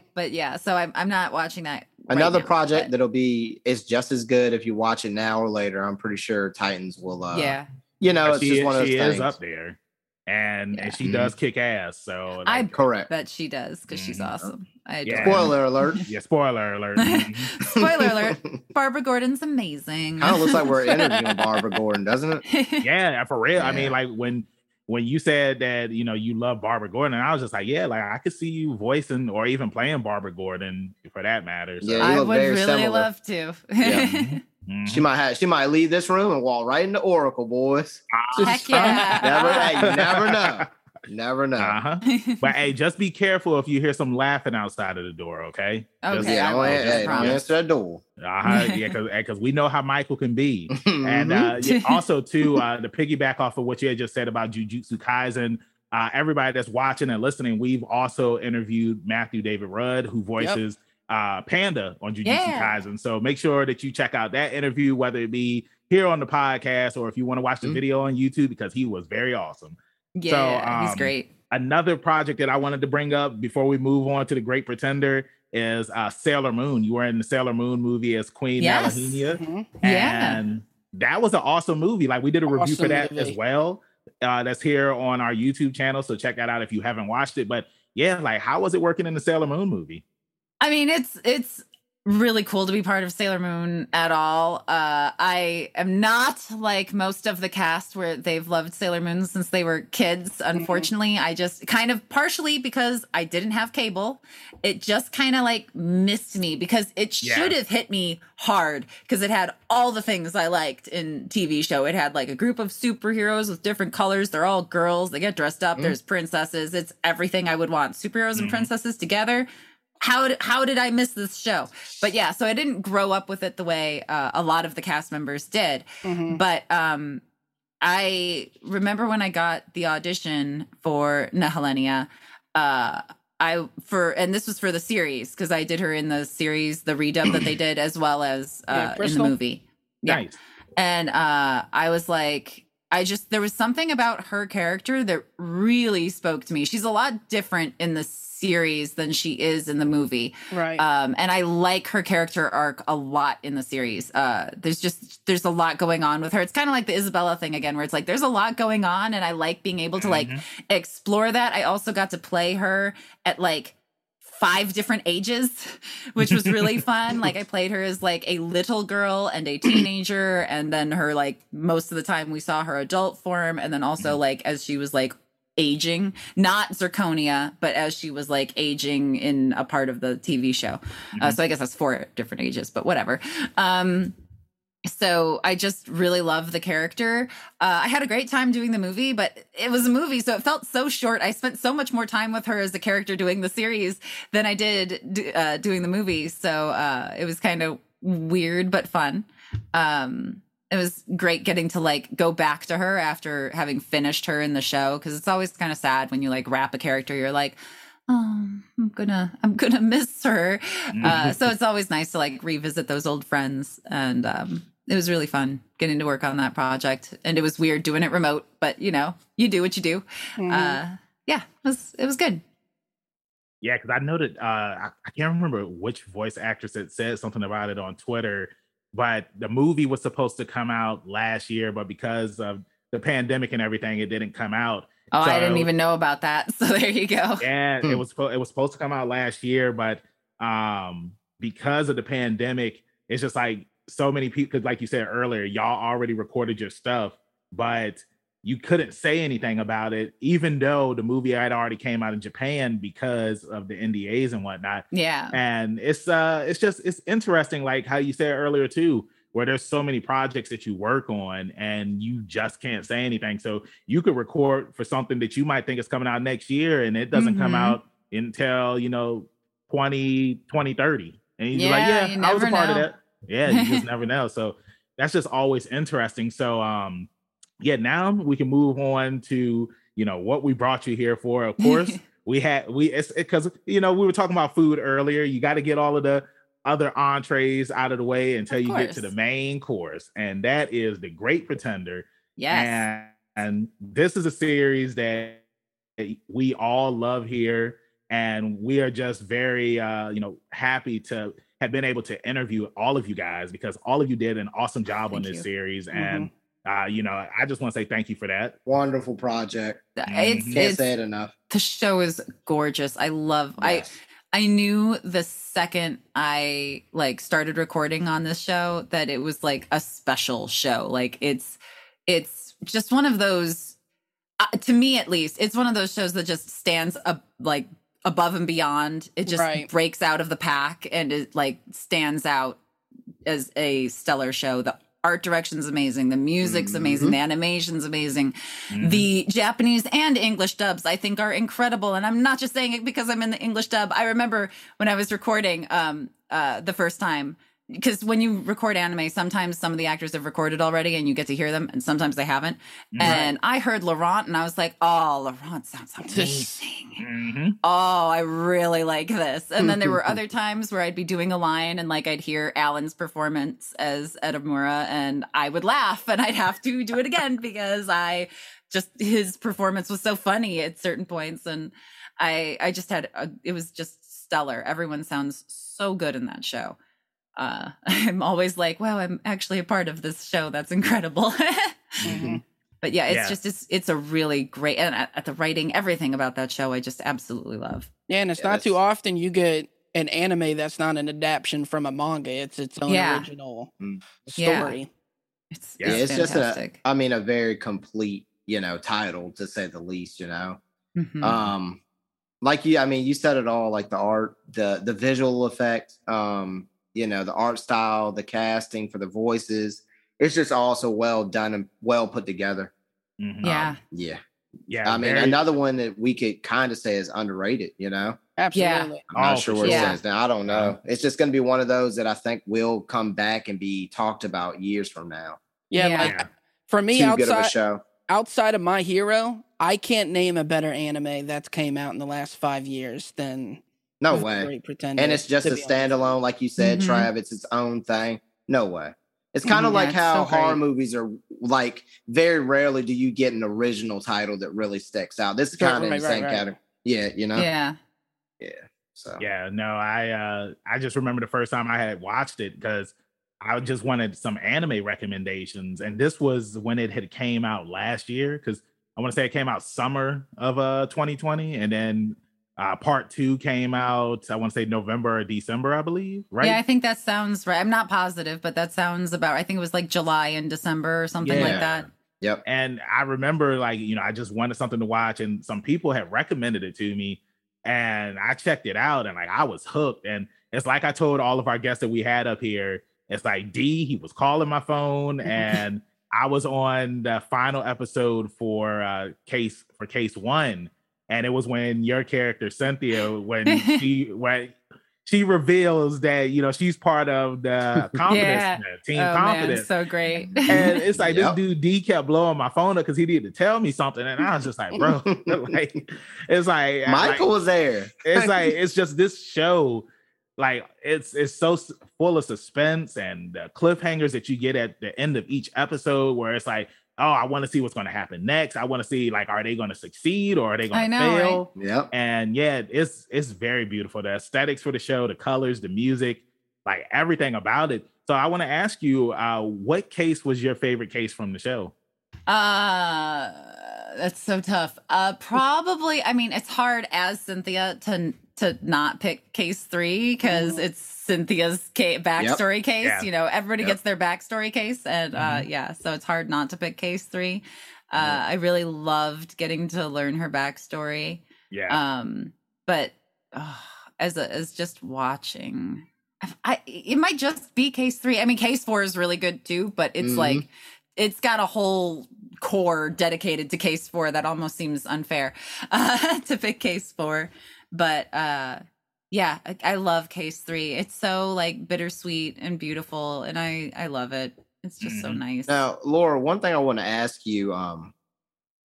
but yeah, so I'm I'm not watching that. right Another now, project but that'll be is just as good if you watch it now or later. I'm pretty sure Titans will. Uh, yeah, you know, But it's she just one of those she things. is up there, and Yeah. and she Mhm. does kick ass. So I like, Correct. bet she does because she's Mhm. awesome. I Yeah. Spoiler alert. yeah, spoiler alert. Spoiler alert: Barbara Gordon's amazing. Kind of looks like we're interviewing Barbara Gordon, doesn't it? yeah, for real. I mean, like when when you said that you know you love Barbara Gordon, I was just like, yeah, like I could see you voicing or even playing Barbara Gordon for that matter. So, Yeah, I would really similar. love to. Yeah. mhm. She might have. She might leave this room and walk right into Oracle, boys. Heck yeah. Never. hey, you never know. Never know. Uh-huh. But hey, just be careful if you hear some laughing outside of the door, okay? Just- Okay, yeah, I'll just hey, answer that door. Uh-huh. Yeah, because we know how Michael can be. And uh, yeah, also, too, uh, to piggyback off of what you had just said about Jujutsu Kaisen, uh, everybody that's watching and listening, we've also interviewed Matthew David Rudd, who voices uh, Panda on Jujutsu Yeah. Kaisen. So make sure that you check out that interview, whether it be here on the podcast or if you want to watch the Mhm. video on YouTube, because he was very awesome. Yeah, he's um, great. another project that I wanted to bring up before we move on to the Great Pretender is uh, Sailor Moon. You were in the Sailor Moon movie as Queen Yes. Nehelenia, Mhm. Yeah. and that was an awesome movie. Like we did a review for that movie. as well. Uh, that's here on our YouTube channel, so check that out if you haven't watched it. But yeah, like how was it working in the Sailor Moon movie? I mean, it's it's really cool to be part of Sailor Moon at all. Uh, I am not like most of the cast where they've loved Sailor Moon since they were kids. Unfortunately, I just kind of partially because I didn't have cable, it just kind of like missed me because it Yeah. should have hit me hard because it had all the things I liked in TV show. It had like a group of superheroes with different colors. They're all girls. They get dressed up. There's princesses. It's everything I would want. Superheroes and Mhm. princesses together how how did I miss this show? But yeah, so I didn't grow up with it the way uh, a lot of the cast members did. Mhm. But um, I remember when I got the audition for Nehelenia, uh, I for and this was for the series because I did her in the series, the redub that they did, as well as Yeah, uh, in the movie. Yeah. Nice. And uh, I was like, I just there was something about her character that really spoke to me. She's a lot different in the series than she is in the movie. Right. Um, and I like her character arc a lot in the series. Uh, there's just there's a lot going on with her. It's kind of like the Isabella thing again, where it's like there's a lot going on, and I like being able to like Mhm. explore that. I also got to play her at like five different ages, which was really fun. Like I played her as like a little girl and a teenager, and then her like most of the time we saw her adult form, and then also like as she was like aging, not zirconia, but as she was like aging in a part of the TV show. Uh, so I guess that's four different ages, but whatever. Um, so I just really love the character. Uh, I had a great time doing the movie, but it was a movie, so it felt so short. I spent so much more time with her as a character doing the series than I did uh, doing the movie. So uh, it was kind of weird but fun. Um, it was great getting to like go back to her after having finished her in the show because it's always kind of sad when you like wrap a character. You're like, oh, I'm gonna, I'm gonna miss her. Uh, so it's always nice to like revisit those old friends, and um, it was really fun getting to work on that project. And it was weird doing it remote, but you know, you do what you do. Mhm. Uh, yeah, it was it was good. Yeah, because I noted uh I, I can't remember which voice actress had said something about it on Twitter, but the movie was supposed to come out last year, but because of the pandemic and everything, it didn't come out. Oh, I didn't even know about that. So there you go. And Hmm. it was it was supposed to come out last year, but um because of the pandemic, it's just like so many people. Because like you said earlier, y'all already recorded your stuff, but you couldn't say anything about it, even though the movie had already came out in Japan because of the NDAs and whatnot. Yeah. And it's uh it's just it's interesting, like how you said earlier too, where there's so many projects that you work on and you just can't say anything. So you could record for something that you might think is coming out next year and it doesn't come Mhm. out until you know 20 2030 and you're like Yeah, yeah you i was a part of know. that yeah you just never know. So that's just always interesting. So um yeah now we can move on to you know what we brought you here for. Of course we had we it's because you know we were talking about food earlier. You got to get all of the other entrees out of the way until you get to the main course and that is the great pretender. Yes. and, and this is a series that we all love here. And we are just very, uh, you know, happy to have been able to interview all of you guys because all of you did an awesome job on this you. series. And, uh, you know, I just want to say thank you for that. Wonderful project. It's, Mhm. Can't it's say it enough. the show is gorgeous. I love I I knew the second I like started recording on this show that it was like a special show. Like it's it's just one of those uh, to me at least, it's one of those shows that just stands up like above and beyond. It just Right. breaks out of the pack and it like stands out as a stellar show. The art direction's amazing, the music's amazing, Mhm. the animation's amazing. Mhm. The Japanese and English dubs, I think, are incredible. And I'm not just saying it because I'm in the English dub. I remember when I was recording um, uh, the first time, because when you record anime, sometimes some of the actors have recorded already and you get to hear them, and sometimes they haven't. Mhm. And I heard Laurent and I was like, oh, Laurent sounds amazing. Mhm. Oh, I really like this. And then there were other times where I'd be doing a line and like I'd hear Alan's performance as Edamura and I would laugh and I'd have to do it again because I just his performance was so funny at certain points and I I just had a, it was just stellar. Everyone sounds so good in that show. Uh, I'm always like, wow, I'm actually a part of this show. That's incredible. Mhm. but yeah, it's Yeah. just it's it's a really great and at, at the writing, everything about that show, I just absolutely love. Yeah, and it's Yeah, not too often you get an anime that's not an adaptation from a manga. It's its own Yeah. original Mm. Yeah. story. It's, Yeah, Yeah, it's, it's just a, I mean, a very complete, you know, title to say the least. You know, Mhm. um, like you, I mean, you said it all. Like the art, the the visual effect, um, you know, the art style, the casting for the voices. It's just all so well done and well put together. Mhm. yeah, Um, yeah. Yeah. I mean, very- another one that we could kind of say is underrated. You know, Absolutely. I'm not Oh, sure for where it sure. stands now. I don't know. It's just going to be one of those that I think will come back and be talked about years from now. Yeah, Yeah. like Yeah. for me Too good of a outside show. outside of My Hero, I can't name a better anime that's came out in the last five years than No The way. Great and it's just a be honest. standalone, like you said, Mhm. Trav. It's its own thing. No way. It's kind of like how so horror movies are like. Very rarely do you get an original title that really sticks out. This is kind of right, in the right, same right. category. Yeah, you know. yeah, Yeah. So Yeah, no, I uh I just remember the first time I had watched it because I just wanted some anime recommendations, and this was when it had came out last year because I want to say it came out summer of uh 2020, and then uh part two came out I want to say November or December, I believe, right? yeah. I think that sounds right. I'm not positive, but that sounds about. I think it was like July and December or something like that. Yep. And I remember, like, you know, I just wanted something to watch, and some people had recommended it to me, and I checked it out, and like, I was hooked. And it's like I told all of our guests that we had up here, it's like D, he was calling my phone, and I was on the final episode for uh case for case one, and it was when your character Cynthia, when she when she reveals that you know she's part of the confidence Yeah. team oh confidence man, so great. and it's like Yep. this dude D kept blowing my phone up because he needed to tell me something, and I was just like, bro, like it's like Michael like, was there. it's like it's just this show, like it's it's so full of suspense and the cliffhangers that you get at the end of each episode, where it's like, oh, I want to see what's going to happen next. I want to see like, are they going to succeed or are they going to know, right? fail? Yep. And yeah, it's it's very beautiful. The aesthetics for the show, the colors, the music, like everything about it. So I want to ask you, uh, what case was your favorite case from the show? Uh that's so tough. Uh probably I mean it's hard as Cynthia to to not pick case 3 because it's Cynthia's ca- backstory case, Yeah. you know, everybody Yep. gets their backstory case and uh yeah, so it's hard not to pick case 3. Uh I really loved getting to learn her backstory. Yeah, Um but uh, as a as just watching I, I it might just be case 3. I mean case 4 is really good too, but it's Mhm. like it's got a whole core dedicated to case four that almost seems unfair uh, to pick case four but uh yeah I, I love case three it's so like bittersweet and beautiful and i i love it it's just so Mhm. nice Now, Laura, one thing I want to ask you, um,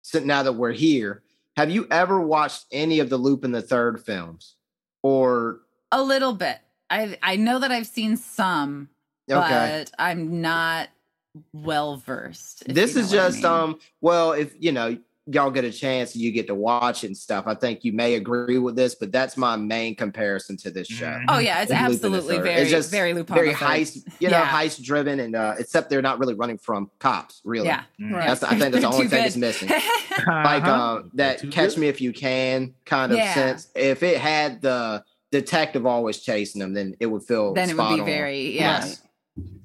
so now that we're here, have you ever watched any of the Lupin the Third films? Or a little bit i i know that i've seen some okay, but i'm not well versed this is what I just mean. um. Well, if you know y'all get a chance and you get to watch it and stuff, I think you may agree with this, but that's my main comparison to this show. Mhm. oh yeah it's Lupin absolutely very It's just very Lupin Very heist, you know, Yeah. heist driven, and uh, except they're not really running from cops, really. yeah Mhm. Right. That's I think that's the only thing good. that's missing. like Uh-huh. uh, that catch good. me if you can kind of Yeah. sense. If it had the detective always chasing them, then it would feel then it would be on. very yeah Yes.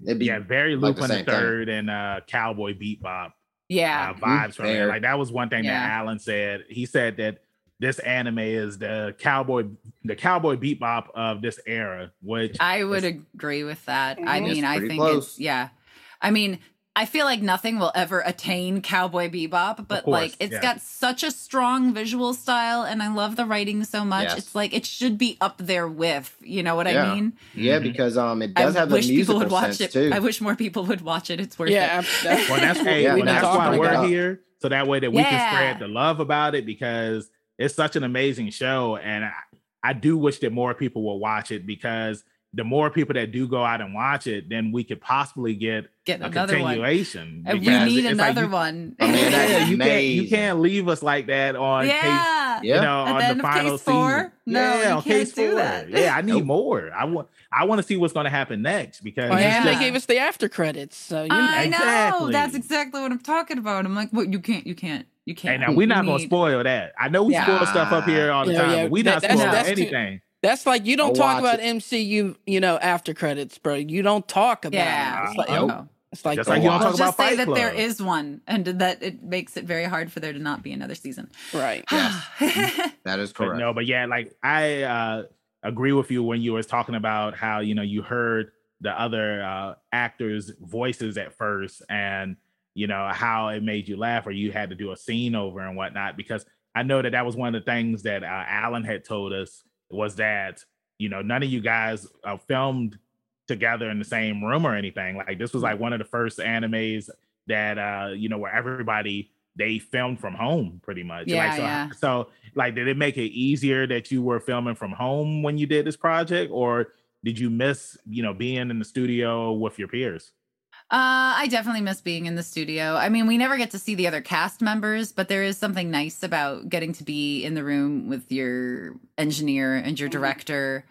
It'd be Yeah, very like the Lupin the, same thing. Third and uh, Cowboy Bebop yeah uh, vibes from it. Like that was one thing Yeah. that Alan said. He said that this anime is the cowboy, the Cowboy Bebop of this era, which I would It's- agree with that. I. It's mean, I think close. it's yeah. I mean, I feel like nothing will ever attain Cowboy Bebop, but course, like it's yeah. got such a strong visual style, and I love the writing so much. Yes. It's like it should be up there with, you know what Yeah. I mean? Yeah, Mhm. because um, it I does have the wish people would watch sense it. too. I wish more people would watch it. It's worth Yeah, it. that's- Well, that's Hey, yeah, we've well, been that's why we're it. here, so that way that we can spread the love about it because it's such an amazing show, and I, I do wish that more people will watch it because the more people that do go out and watch it, then we could possibly get Get a another one. continuation. And we need it's like another you- one. Man, that's Yeah, you can't you can't leave us like that on case, you know, At on the the final case four? season. No, yeah, you on can't case do four. that. Yeah, I need Nope. more. I want I want to see what's going to happen next because Oh, yeah. Yeah. They gave us the after credits, so you know. I know. Exactly. That's exactly what I'm talking about. I'm like, what? You can't. You can't. You can't. now we're You not gonna need- spoil that. I know we Yeah. spoil stuff up here all the Yeah, time, yeah. but we That- not that's- spoiling that's too- anything. That's like you don't I'll talk watch about MCU, you know, after credits, bro. You don't talk about Yeah. it. It's like, Nope. It's like Just like you don't talk I'll about just say Fight that there Club. is one, and that it makes it very hard for there to not be another season. right. Yes. That is But correct. no, but yeah, like I uh agree with you when you was talking about how you know you heard the other uh actors' voices at first and you know how it made you laugh or you had to do a scene over and whatnot because I know that that was one of the things that uh, Alan had told us was that you know none of you guys uh, filmed together in the same room or anything. Like this was like one of the first animes that uh you know where everybody they filmed from home pretty much. Yeah, like, so, yeah. so like did it make it easier that you were filming from home when you did this project or did you miss you know being in the studio with your peers Uh, I definitely miss being in the studio. I mean, we never get to see the other cast members, but there is something nice about getting to be in the room with your engineer and your Mhm. director.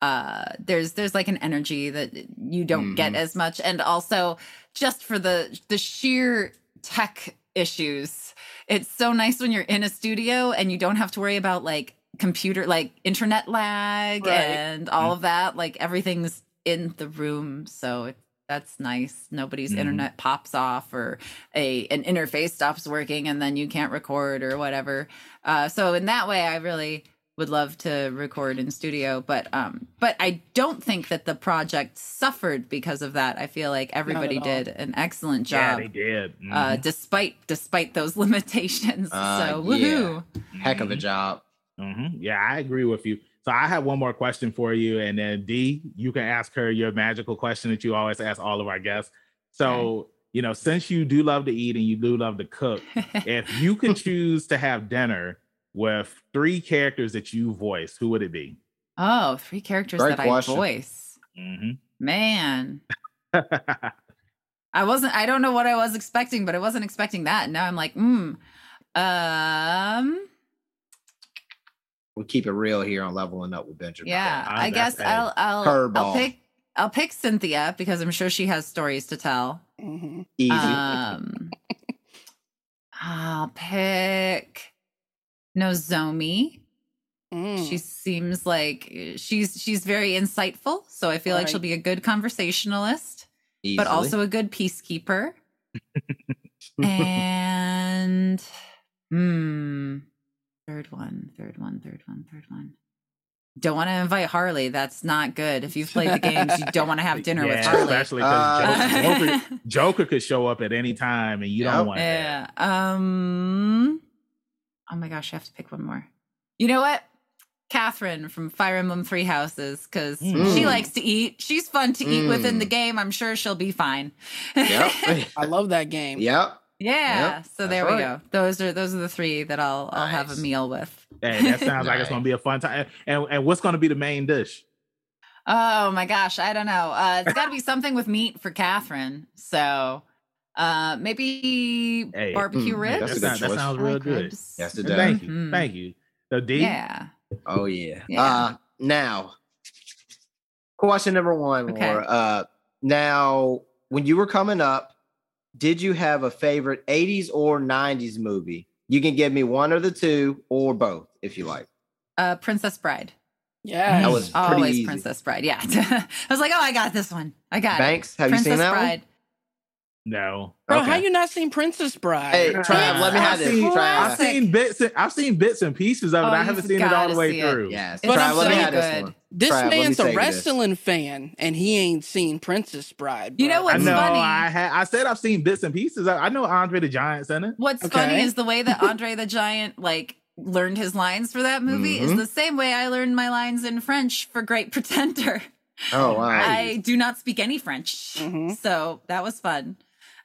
Uh, there's there's like an energy that you don't get Mhm. as much, and also just for the the sheer tech issues, it's so nice when you're in a studio and you don't have to worry about like computer like internet lag Right. and all of that. Like everything's in the room, so it, that's nice. Nobody's Mhm. internet pops off or a an interface stops working and then you can't record or whatever. Uh, so in that way, I really would love to record in studio, but um, but I don't think that the project suffered because of that. I feel like everybody did an excellent job. yeah they did uh, Mhm. despite despite those limitations. Uh, so yeah. woohoo! Heck of a job. Mhm. Yeah, I agree with you. So I have one more question for you, and then D, you can ask her your magical question that you always ask all of our guests. So you know, since you do love to eat and you do love to cook, if you could choose to have dinner with three characters that you voice, who would it be? oh, three characters Great that question. I voice. hmm Man, I wasn't. I don't know what I was expecting, but I wasn't expecting that. Now I'm like, hmm. Um. We keep it real here on leveling up with Benjamin. Yeah, Ah, I guess a I'll I'll curveball. I'll pick I'll pick Cynthia because I'm sure she has stories to tell. Mhm. Easy. Um, I'll pick Nozomi. Mm. She seems like she's she's very insightful, so I feel like she'll be a good conversationalist, Easily. but also a good peacekeeper. and hmm, third one, third one, third one, third one. Don't want to invite Harley. That's not good. If you've played the games, you don't want to have dinner with Harley. especially because Uh, Joker, Joker, Joker could show up at any time, and you Yep. don't want Yeah. that. Um. Oh my gosh, I have to pick one more. You know what? Catherine from Fire Emblem Three Houses, because Mm. she likes to eat. She's fun to eat within Mm. the game. I'm sure she'll be fine. Yep. I love that game. yep. Yeah. Yep, so there that's we right. go. Those are those are the three that I'll I'll have a meal with. Hey, that sounds like it's going to be a fun time. And and what's going to be the main dish? Oh my gosh, I don't know. Uh, it's got to be something with meat for Catherine. So uh, maybe Hey, barbecue mm, ribs. that, sounds, that sounds real like good. ribs. Yes, it And does. Thank you, Mhm. thank you. So D, Yeah. Oh yeah. Yeah. Uh now question number one, Okay. Laura. Uh now when you were coming up, did you have a favorite 80s or 90s movie? You can give me one or the two or both if you like. Uh, Princess Bride. Yeah. That was pretty Always easy. Princess Bride. Yeah. I was like, oh, I got this one. I got it. Banks, have Princess you seen that Bride. no. Bro, Okay. how you not seen Princess Bride? Hey, Trav, let me have I've this. seen, I've seen bits. And, I've seen bits and pieces of it. Oh, I haven't seen it all the way see it. through. Yes. It's Trav, let me so have this good. one. This Trav, man's say a this. wrestling fan, and he ain't seen Princess Bride. You know bro. I what's know. funny? I had. I said I've seen bits and pieces. I, I know Andre the Giant's in it. What's Okay. funny is the way that Andre the Giant like learned his lines for that movie is Mhm. the same way I learned my lines in French for Great Pretender. Oh wow. I do not speak any French, Mhm. so that was fun.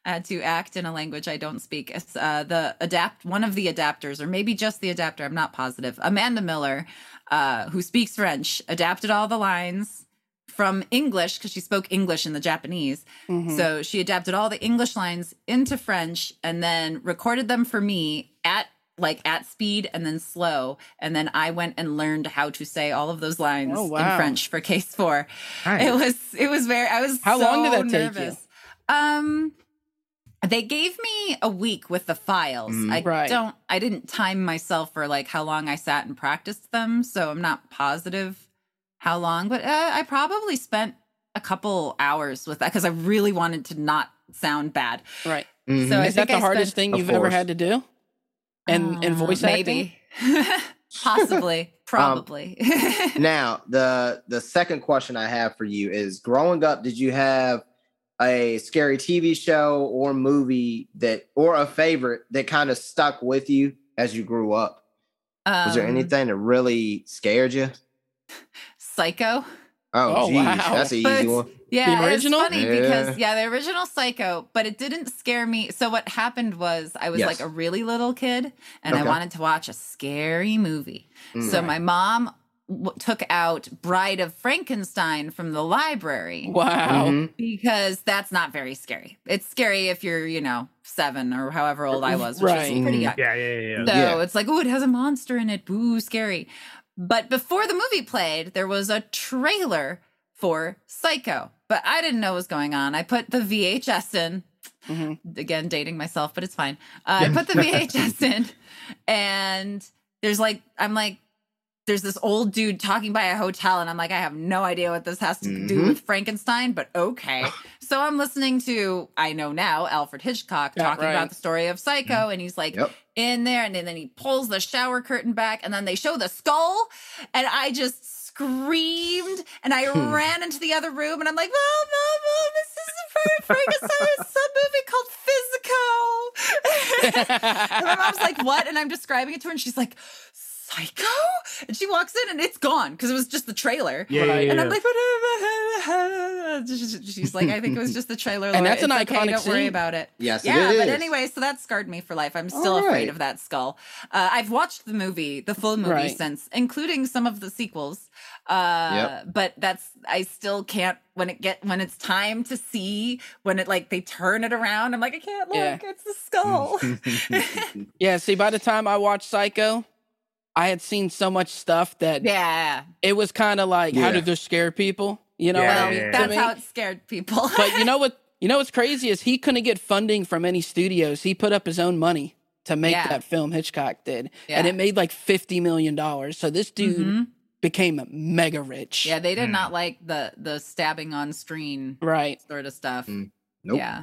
I had to act in a language I don't speak. It's, uh, the adapt one of the adapters, or maybe just the adapter. I'm not positive. Amanda Miller, uh, who speaks French, adapted all the lines from English because she spoke English in the Japanese. Mhm. So she adapted all the English lines into French and then recorded them for me at like at speed and then slow. And then I went and learned how to say all of those lines Oh, in. French for case four. Nice. It was it was very I was How long did so that take you? nervous. Um they gave me a week with the files. Mm. I Right. don't I didn't time myself for like how long I sat and practiced them, so I'm not positive how long, but uh, I probably spent a couple hours with that because I really wanted to not sound bad. right. Mhm. So I Is that the I hardest spent- thing you've ever had to do? And and Uh, voice acting? maybe. Possibly. Probably. now the the second question I have for you is: Growing up, did you have a scary TV show or movie that, or a favorite that kind of stuck with you as you grew up? Was there Um, anything that really scared you? Psycho? Oh, Oh, geez, wow. that's an easy one. Yeah, the original? it's funny Yeah. because yeah, the original Psycho, but it didn't scare me. So what happened was I was Yes. like a really little kid, and I wanted to watch a scary movie. Mm. So my mom w- took out Bride of Frankenstein from the library Wow. Mhm. because that's not very scary. It's scary if you're you know seven or however old I was, which Right. was pretty young. Yeah, yeah, yeah. So Yeah. it's like, oh, it has a monster in it. Boo, scary. But before the movie played, there was a trailer for Psycho. But I didn't know what was going on. I put the VHS in. Mhm. Again, dating myself, but it's fine. Uh, I put the VHS in, and there's like, I'm like, there's this old dude talking by a hotel, and I'm like, I have no idea what this has to do Mhm. with Frankenstein, but okay. so I'm listening to, I know now, Alfred Hitchcock Yeah, talking right. about the story of Psycho, and he's like, Yep. in there and then he pulls the shower curtain back and then they show the skull and I just screamed and I Hmm. ran into the other room and I'm like, Mom, Mom, Mom, this is a Frankenstein a movie called Physico. and my mom's like, what? And I'm describing it to her and she's like, Psycho? And she walks in and it's gone because it was just the trailer. Yeah, yeah, Right. yeah. And I'm like, she's like, I think it was just the trailer. And that's It's an okay, iconic Don't worry about it. Yes, Yeah, it is. but anyway, so that scarred me for life. I'm still All afraid right. of that skull. Uh, I've watched the movie, the full movie Right. since, including some of the sequels. Uh, But that's I still can't when it get when it's time to see when it like they turn it around. I'm like I can't look. Yeah. It's the skull. Yeah, see, by the time I watch Psycho, I had seen so much stuff that yeah. it was kind of like, how Yeah. did this scare people? You know Yeah, what I mean? yeah, that's me. how it scared people. But you know what? You know what's crazy is he couldn't get funding from any studios. He put up his own money to make Yeah. that film. Hitchcock did, Yeah. and it made like fifty million dollars. So this dude Mhm. became mega rich. Yeah, they did Hmm. not like the the stabbing on screen Right. sort of stuff. Mm. Nope. Yeah.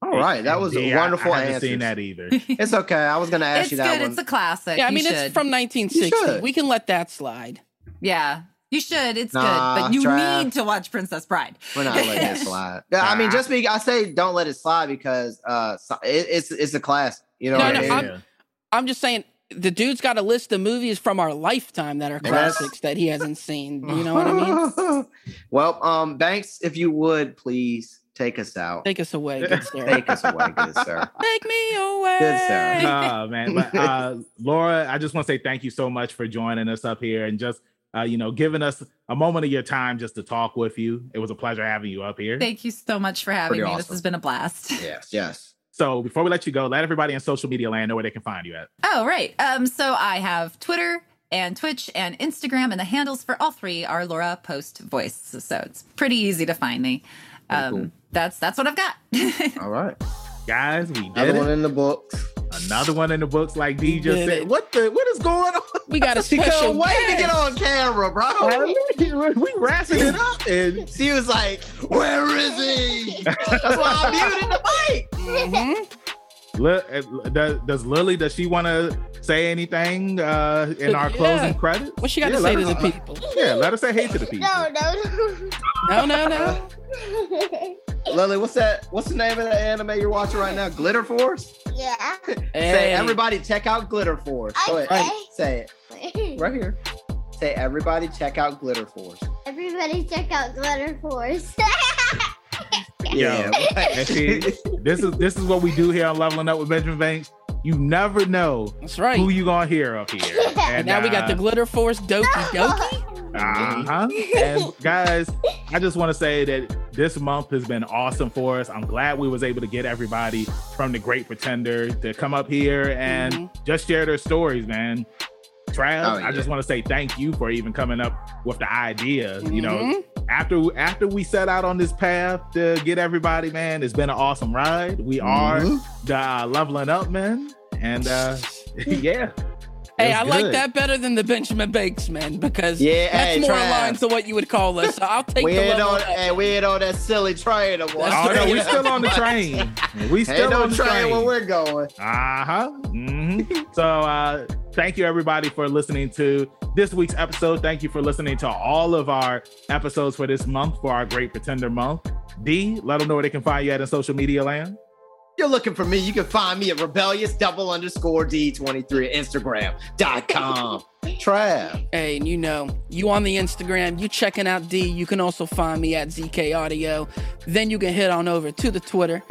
All right, that was Yeah, I- wonderful I, haven't answers. seen that either. It's okay. I was going to ask It's you that good. one. It's a classic. Yeah, I You mean should. it's from 1960. We can let that slide. Yeah. You should. It's Nah, good. But you Trav. need to watch Princess Bride. We're not letting it slide. Yeah, I mean, just be. I say don't let it slide because uh, it, it's it's a class. You know No, what no, I mean? I'm- I'm just saying the dude's got a list of movies from our lifetime that are classics that he hasn't seen. You know what I mean? well, um, Banks, if you would please take us out. Take us away, good sir. Take us away, good sir. Take me away. Good sir. oh man but uh laura i just want to say thank you so much for joining us up here and just uh you know giving us a moment of your time just to talk with you it was a pleasure having you up here Thank you so much for having Pretty me. This has been a blast. Yes, yes. so before we let you go let everybody in social media land know where they can find you at Oh, right. Um, so I have Twitter and Twitch and Instagram, and the handles for all three are Laura Post Voice. So it's pretty easy to find me. Um, cool. That's that's what I've got. All right. guys we did Another did one in the books. another one in the books like d We just said it. what the what is going on We got a She special couldn't wait to get on camera, bro. we wrapping it up and She was like, "Where is he?" That's why I muted the mic. Mhm. Li- uh, does, does Lily does she want to say anything uh, in our Yeah. closing credits? What she got Yeah, to let say to her- the people? Yeah, let us say hey to the people. No, no, No, no, no. no. Lily, what's that? What's the name of the anime you're watching right now? Glitter Force. yeah. Say everybody check out Glitter Force. Go ahead. Okay. Say it right here. Say everybody check out Glitter Force. Everybody check out Glitter Force. Yeah. And see, this is this is what we do here on Leveling Up with Benjamin Banks. You never know That's right. who you gonna hear up here. And now we got the Glitter Force Doki Doki. Uh-huh. And guys, I just want to say that this month has been awesome for us. I'm glad we was able to get everybody from the Great Pretender to come up here and Mhm. just share their stories, man. Trav, Oh, I just want to say thank you for even coming up with the idea. You know, Mhm. After after we set out on this path to get everybody, man, it's been an awesome ride. We are Mhm. the uh, leveling up man, and uh yeah. Hey, It's I like that better than the Benjamin Bakes, man, because Yeah, that's hey, more Trav. aligned to what you would call us. So I'll take We the ain't level on, hey, we ain't on that silly train no more. That's Oh no, right. we still on the train. We still Ain't no on the train train. where we're going. Uh-huh. Mhm. so uh thank you everybody for listening to this week's episode. Thank you for listening to all of our episodes for this month for our Great Pretender month. D, let them know where they can find you at in social media land. You're looking for me. You can find me at rebellious double underscore D23 at Instagram.com. Trav. Hey, and you know, you on the Instagram, you checking out D. You can also find me at ZK Audio. Then you can head on over to the Twitter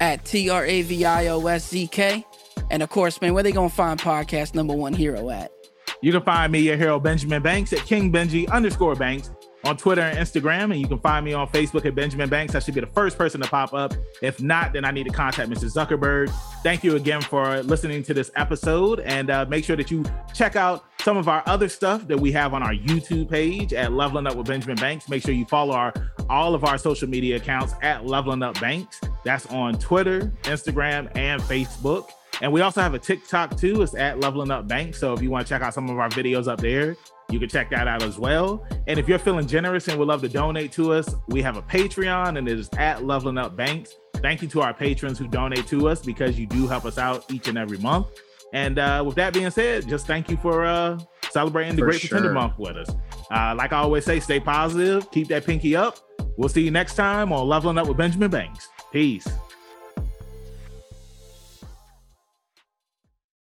at T R A V I O S Z K. And of course, man, where they gonna find podcast number one hero at? You can find me, your hero Benjamin Banks at King Benji underscore Banks on Twitter and Instagram, and you can find me on Facebook at Benjamin Banks. I should be the first person to pop up. If not, then I need to contact Mr. Zuckerberg. Thank you again for listening to this episode, and uh, make sure that you check out some of our other stuff that we have on our YouTube page at Leveling Up with Benjamin Banks. Make sure you follow our all of our social media accounts at Leveling Up Banks. That's on Twitter, Instagram, and Facebook. And we also have a TikTok too. It's at Leveling Up Bank. So if you want to check out some of our videos up there, you can check that out as well. And if you're feeling generous and would love to donate to us, we have a Patreon and it is at Leveling Up Banks. Thank you to our patrons who donate to us because you do help us out each and every month. And uh, with that being said, just thank you for uh, celebrating the For Great Pretender. Month with us. Uh, like I always say, stay positive, keep that pinky up. We'll see you next time on Leveling Up with Benjamin Banks. Peace.